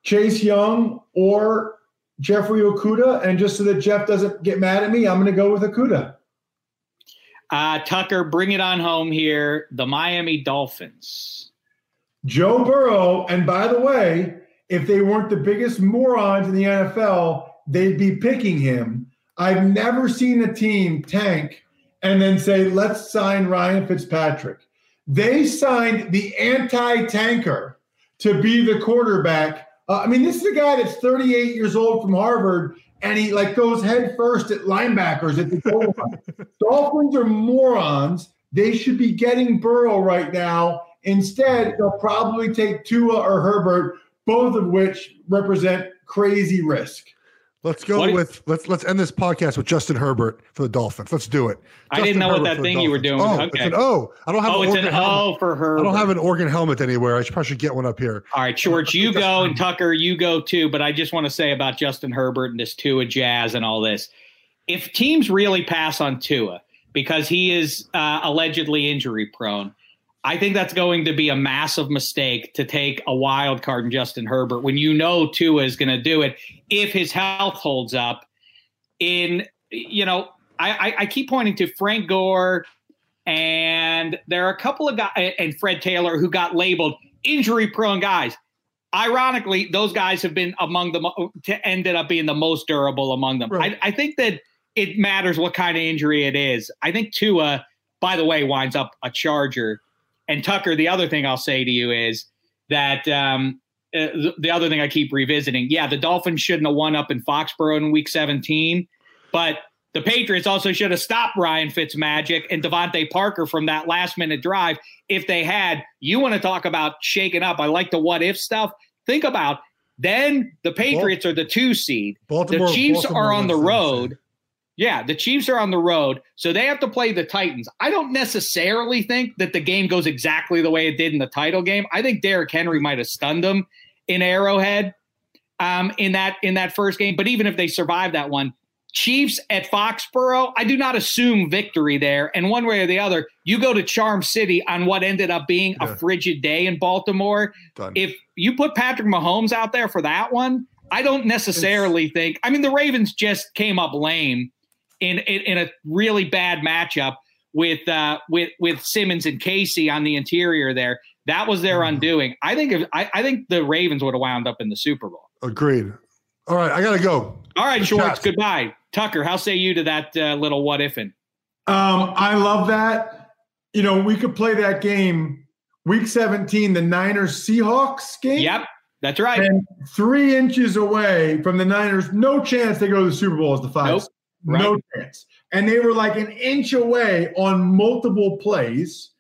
C: Chase Young or Jeffrey Okudah. And just so that Jeff doesn't get mad at me, I'm going to go with Okudah.
B: Uh, Tucker, bring it on home here. The Miami Dolphins.
C: Joe Burrow, and by the way, if they weren't the biggest morons in the NFL, they'd be picking him. I've never seen a team tank and then say, let's sign Ryan Fitzpatrick. They signed the anti tanker to be the quarterback. Uh, I mean, this is a guy that's 38 years old from Harvard, and he like goes head first at linebackers at the goal line. Dolphins are morons. They should be getting Burrow right now. Instead, they'll probably take Tua or Herbert, both of which represent crazy risk.
D: Let's go
B: What-
D: with let's let's end this podcast with Justin Herbert for the Dolphins. Let's do it.
B: I didn't
D: Justin
B: know what that thing you were doing.
D: Oh,
B: Okay.
D: it's an O. I don't have
B: Oh,
D: an
B: it's an
D: helmet.
B: O for her.
D: I don't have an Oregon helmet anywhere. I should probably should get one up here.
B: All right, Schwartz, you go, and Tucker, you go too. But I just want to say about Justin Herbert and this Tua Jazz and all this. If teams really pass on Tua because he is uh, allegedly injury prone, I think that's going to be a massive mistake to take a wild card in Justin Herbert when you know Tua is going to do it if his health holds up. In you know, I, I, I keep pointing to Frank Gore and there are a couple of guys and Fred Taylor who got labeled injury prone guys. Ironically, those guys have been among the mo- to ended up being the most durable among them.
D: Right.
B: I, I think that it matters what kind of injury it is. I think Tua, by the way, winds up a Charger. And Tucker, the other thing I'll say to you is that um, uh, the, the other thing I keep revisiting, yeah, the Dolphins shouldn't have won up in Foxborough in Week 17, but the Patriots also should have stopped Ryan Fitzmagic and DeVante Parker from that last minute drive if they had. You want to talk about shaking up? I like the what if stuff. Think about then the Patriots are the two seed.
D: Baltimore.
B: the Chiefs
D: Baltimore
B: are on the road. Yeah, the Chiefs are on the road, so they have to play the Titans. I don't necessarily think that the game goes exactly the way it did in the title game. I think Derrick Henry might have stunned them in Arrowhead um, in that in that first game. But even if they survive that one, Chiefs at Foxborough, I do not assume victory there. And one way or the other, you go to Charm City on what ended up being
D: Yeah.
B: a frigid day in Baltimore.
D: Done.
B: If you put Patrick Mahomes out there for that one, I don't necessarily think. I mean, the Ravens just came up lame in in, in a really bad matchup with uh, with with Simmons and Casey on the interior there. That was their
D: Mhm.
B: undoing. I think if, I, I think the Ravens would have wound up in the Super Bowl.
D: Agreed. All right, I gotta go.
B: All right,
D: Good
B: Schwartz.
D: shots.
B: Goodbye, Tucker. How say you to that uh, little what if? In
C: Um, I love that. You know, we could play that game week 17, the Niners Seahawks game.
B: yep, That's right.
C: And three inches away from the Niners, no chance they go to the Super Bowl as the five.
B: Nope. Right.
C: No chance. And they were like an inch away on multiple plays.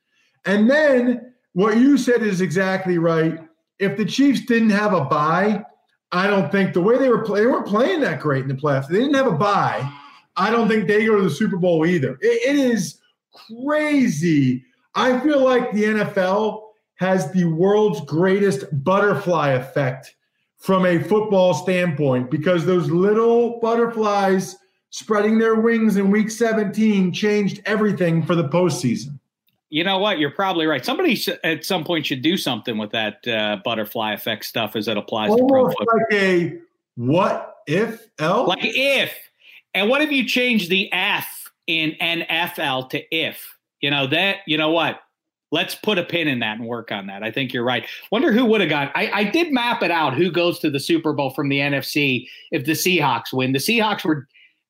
C: And then what you said is exactly right. If the Chiefs didn't have a bye, I don't think the way they were playing, they weren't playing that great in the playoffs. They didn't have a bye. I don't think they go to the Super Bowl either. it, it is crazy. I feel like the NFL has the world's greatest butterfly effect from a football standpoint because those little butterflies spreading their wings in week 17 changed everything for the postseason.
B: You know what? You're probably right. Somebody sh- at some point should do something with that uh, butterfly effect stuff as it applies
C: Almost
B: to pro
C: like a what if L?
B: Like if, and what if you change the F in NFL to if? You know that. You know what? Let's put a pin in that and work on that. I think you're right. Wonder who would have gone. I, I did map it out. Who goes to the Super Bowl from the NFC if the Seahawks win? The Seahawks were.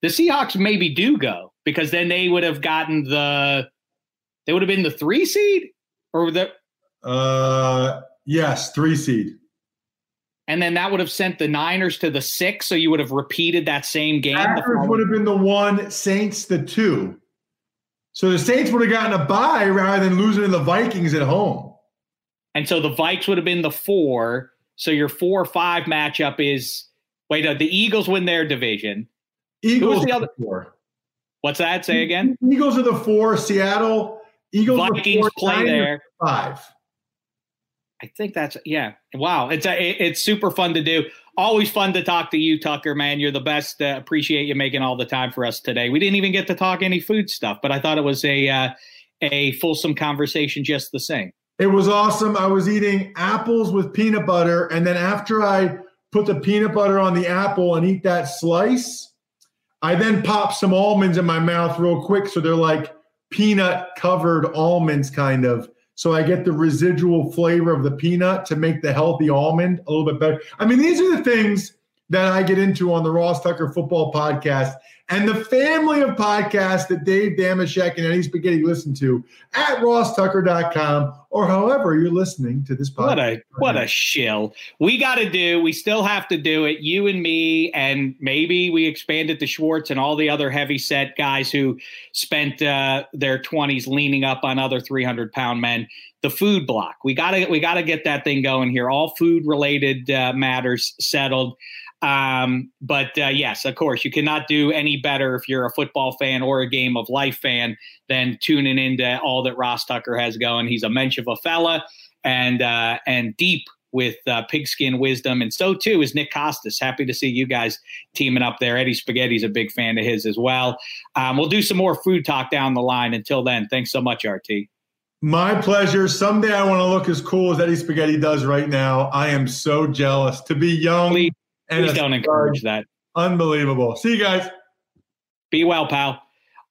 B: The Seahawks maybe do go because then they would have gotten the. They would have been the three seed, or the
C: Uh, yes, three seed.
B: and then that would have sent the Niners to the six. So you would have repeated that same game.
C: Packers would have been the one, Saints the two. So the Saints would have gotten a bye rather than losing to the Vikings at home.
B: And so the Vikes would have been the four. So your four or five matchup is wait, uh, the Eagles win their division.
C: Eagles
B: the
C: are
B: other-
C: four.
B: What's that? Say again.
C: Eagles are the four. Seattle. Eagles are
B: Vikings
C: four,
B: play there.
C: Five.
B: I think that's yeah. Wow, it's a, it- it's super fun to do. Always fun to talk to you, Tucker. Man, you're the best. Uh, appreciate you making all the time for us today. We didn't even get to talk any food stuff, but I thought it was a uh, a fulsome conversation just the same.
C: It was awesome. I was eating apples with peanut butter, and then after I put the peanut butter on the apple and eat that slice, I then pop some almonds in my mouth real quick, so they're like peanut covered almonds, kind of. So I get the residual flavor of the peanut to make the healthy almond a little bit better. I mean, these are the things that I get into on the Ross Tucker Football Podcast and the family of podcasts that Dave Dameshek and Eddie Spaghetti listen to at rosstucker.com or however you're listening to this podcast.
B: What a what a shill. We got to do. We still have to do it. You and me, and maybe we expand it to Schwartz and all the other heavy set guys who spent uh, their twenties leaning up on other three hundred pound men. The food block. We got to we got to get that thing going here. All food related uh, matters settled. Um, but uh, yes, of course, you cannot do any better if you're a football fan or a game of life fan than tuning into all that Ross Tucker has going. He's a mensch of a fella and uh, and deep with uh, pigskin wisdom, and so too is Nick Kostos. Happy to see you guys teaming up there. Eddie Spaghetti's a big fan of his as well. Um, we'll do some more food talk down the line. Until then, thanks so much, RT.
C: My pleasure. Someday I want to look as cool as Eddie Spaghetti does right now. I am so jealous to be young.
B: Please, please
C: a
B: don't encourage that.
C: Unbelievable. See you guys.
B: Be well, pal.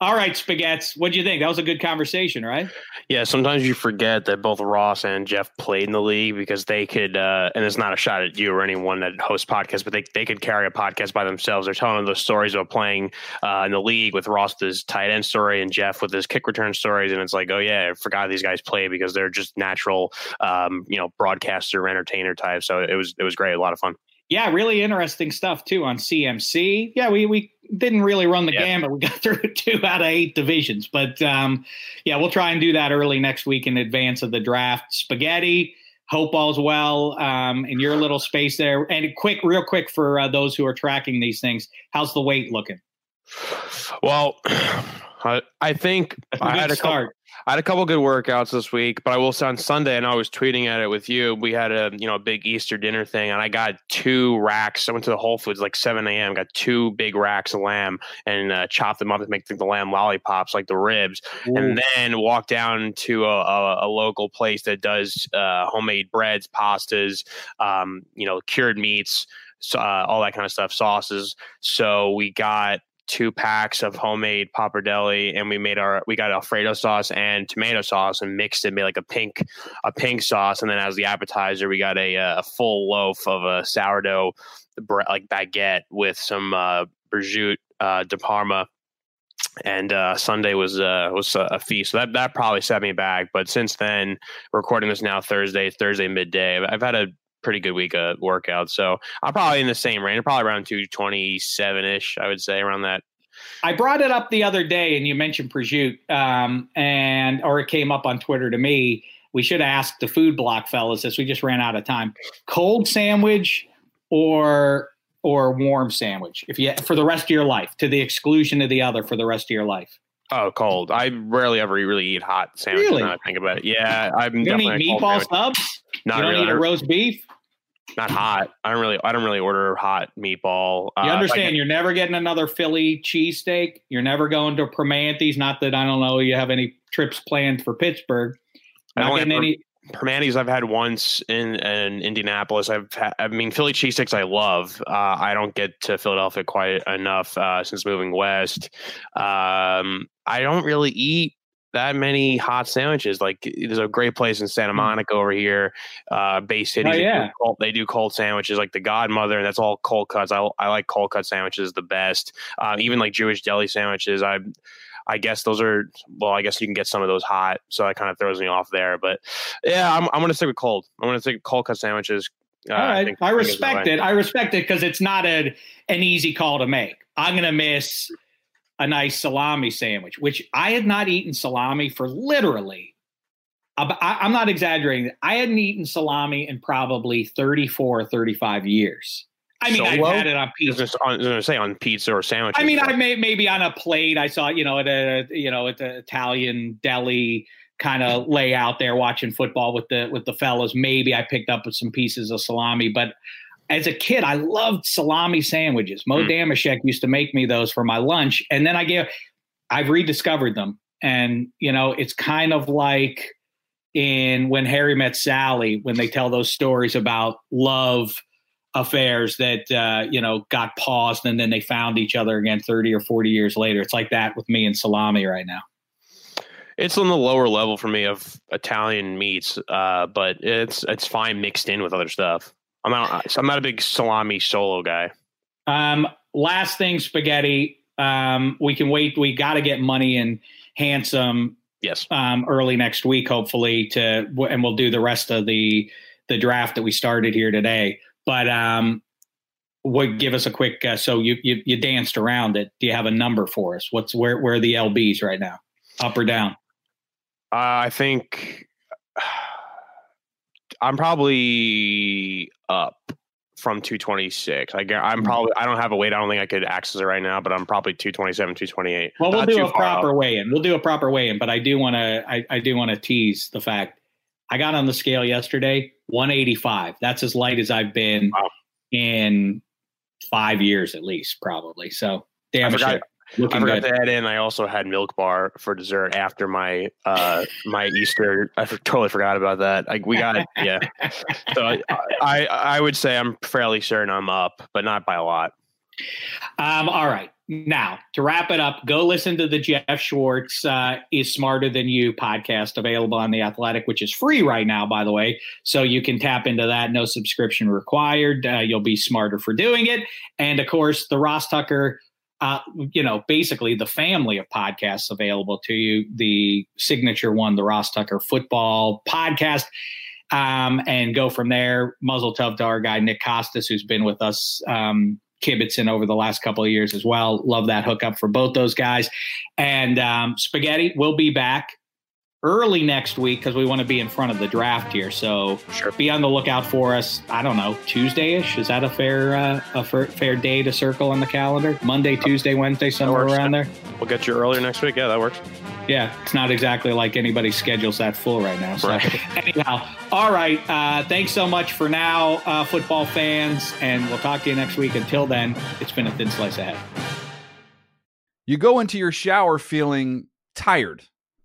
B: All right, Spaghettis. What do you think? That was a good conversation, right?
E: Yeah, sometimes you forget that both Ross and Jeff played in the league because they could, uh, and it's not a shot at you or anyone that hosts podcasts, but they, they could carry a podcast by themselves. They're telling those stories about playing uh, in the league with Ross's tight end story and Jeff with his kick return stories. And it's like, oh, yeah, I forgot these guys play because they're just natural, um, you know, broadcaster, entertainer type. So it was, it was great. A lot of fun.
B: Yeah, really interesting stuff too on CMC. Yeah, we we didn't really run the
E: Yeah.
B: gamut. We got through two out of eight divisions, but um, yeah, we'll try and do that early next week in advance of the draft. Spaghetti. Hope all's well um, in your little space there. And quick, real quick for uh, those who are tracking these things, how's the weight looking?
E: Well, I, I think I had a
B: start.
E: I had a couple good workouts this week, but I will say on Sunday, and I was tweeting at it with you. We had a you know a big Easter dinner thing, and I got two racks. I went to the Whole Foods like seven a.m. Got two big racks of lamb and uh, chopped them up to make the, the lamb lollipops, like the ribs, and then walked down to a, a, a local place that does uh, homemade breads, pastas, um, you know, cured meats, uh, all that kind of stuff, sauces. So we got two packs of homemade pappardelle and we made our we got alfredo sauce and tomato sauce and mixed it made like a pink a pink sauce and then as the appetizer we got a a full loaf of a sourdough like baguette with some uh prosciutto uh de parma and uh, Sunday was uh, was a, feast. So that that probably set me back. But since then, recording this now Thursday, Thursday midday. I've had a pretty good week of workouts. So I'm probably in the same range, probably around 227 ish, I would say, around that.
B: I brought it up the other day, and you mentioned prosciutto, um, and or it came up on Twitter to me. We should ask the food block fellas this. We just ran out of time. Cold sandwich or or warm sandwich? If you for the rest of your life, to the exclusion of the other for the rest of your life.
E: Oh, cold. I rarely ever really eat hot sandwiches.
B: Really?
E: I think about it. Yeah, I'm
B: You don't eat meatball
E: sandwich.
B: subs.
E: Not
B: you don't
E: really.
B: eat a roast beef.
E: Not hot. I don't really. I don't really order hot meatball.
B: You
E: Uh,
B: understand? you're never getting another Philly cheesesteak. You're never going to Primanti's. Not that I don't know you have any trips planned for Pittsburgh.
E: I
B: Not getting
E: ever-
B: any.
E: Permanis I've had once in, in Indianapolis. I've had, I mean Philly cheesesteaks I love. Uh, I don't get to Philadelphia quite enough uh, since moving west. Um, I don't really eat that many hot sandwiches. Like there's a great place in Santa Monica over here, uh, Bay City.
B: Hmm. Oh,
E: they,
B: yeah.
E: do cold, they do cold sandwiches like the Godmother, and that's all cold cuts. I, I like cold cut sandwiches the best. Um, even like Jewish deli sandwiches. I I guess those are well. I guess you can get some of those hot, so that kind of throws me off there. But yeah, I'm I'm gonna stick with cold. I'm gonna stick with cold cut sandwiches. Uh,
B: All right, I,
E: think the
B: respect it. I respect it because it's not a an easy call to make. I'm gonna miss a nice salami sandwich, which I had not eaten salami for literally. I, I'm not exaggerating. I hadn't eaten salami in probably 34 or 35 years. I mean,
E: Solo?
B: I've had it on pizza.
E: I was gonna say on pizza or sandwich.
B: I mean, I may maybe on a plate. I saw, you know, at a you know at the Italian deli kind of lay out there watching football with the with the fellas. Maybe I picked up with some pieces of salami, but as a kid, I loved salami sandwiches. Mo
E: Mm.
B: Dameshek used to make me those for my lunch, and then I gave. I've rediscovered them, and you know, it's kind of like in when Harry met Sally when they tell those stories about love affairs that uh, you know got paused and then they found each other again 30 or 40 years later it's like that with me and salami right now
E: it's on the lower level for me of Italian meats, uh, but it's it's fine mixed in with other stuff. I'm not I'm not a big salami solo guy.
B: um, last thing spaghetti. Um, we can wait we got to get money and handsome
E: Yes.
B: um, early next week hopefully to and we'll do the rest of the the draft that we started here today. But um would give us a quick uh, so you, you you danced around it. Do you have a number for us? What's where where are the lbs right now? Up or down?
E: Uh, I think I'm probably up from 226. I guar- I'm
B: Hmm.
E: probably I don't have a weight. I don't think I could access it right now, but I'm probably 227, 228.
B: Well, we'll
E: Not
B: do a proper
E: off.
B: weigh in. We'll do a proper weigh in, but I do want to. I, I do want to tease the fact I got on the scale yesterday, 185. That's as light as I've been
E: Wow.
B: in five years, at least, probably. So
E: I
B: damn
E: forgot,
B: shit, looking
E: I forgot
B: good.
E: to add in. I also had milk bar for dessert after my uh my Easter. I totally forgot about that. Like we got yeah. So I, I I would say I'm fairly certain I'm up, but not by a lot.
B: Um, all right. Now, to wrap it up, go listen to the Jeff Schwartz uh, is Smarter Than You podcast available on The Athletic, which is free right now, by the way. So you can tap into that. No subscription required. Uh, you'll be smarter for doing it. And of course, the Ross Tucker, uh, you know, basically the family of podcasts available to you. The signature one, the Ross Tucker football podcast. Um, and go from there. Muzzle tough to our guy, Nick Kostos, who's been with us. Um, Kibitzen over the last couple of years as well. Love that hookup for both those guys. And um, Spaghetti will be back early next week because we want to be in front of the draft here. So
E: Sure.
B: be on the lookout for us. I don't know Tuesday ish. Is that a fair uh, a fair, fair day to circle on the calendar? Monday, Tuesday, Wednesday, somewhere around there.
E: We'll get you earlier next week. Yeah, that works.
B: Yeah, it's not exactly like anybody's schedule's that full right now. So
E: Right.
B: anyhow, all right. Uh, thanks so much for now, uh, football fans, and we'll talk to you next week. Until then, it's been a thin slice ahead.
F: You go into your shower feeling tired,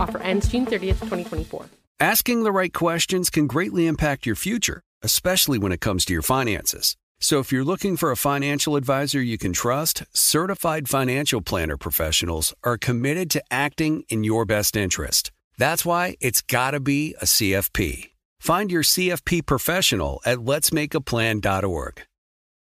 G: Offer ends June 30th, 2024.
H: Asking the right questions can greatly impact your future, especially when it comes to your finances. So if you're looking for a financial advisor you can trust, certified financial planner professionals are committed to acting in your best interest. That's why it's got to be a CFP. Find your CFP professional at letsmakeaplan.org.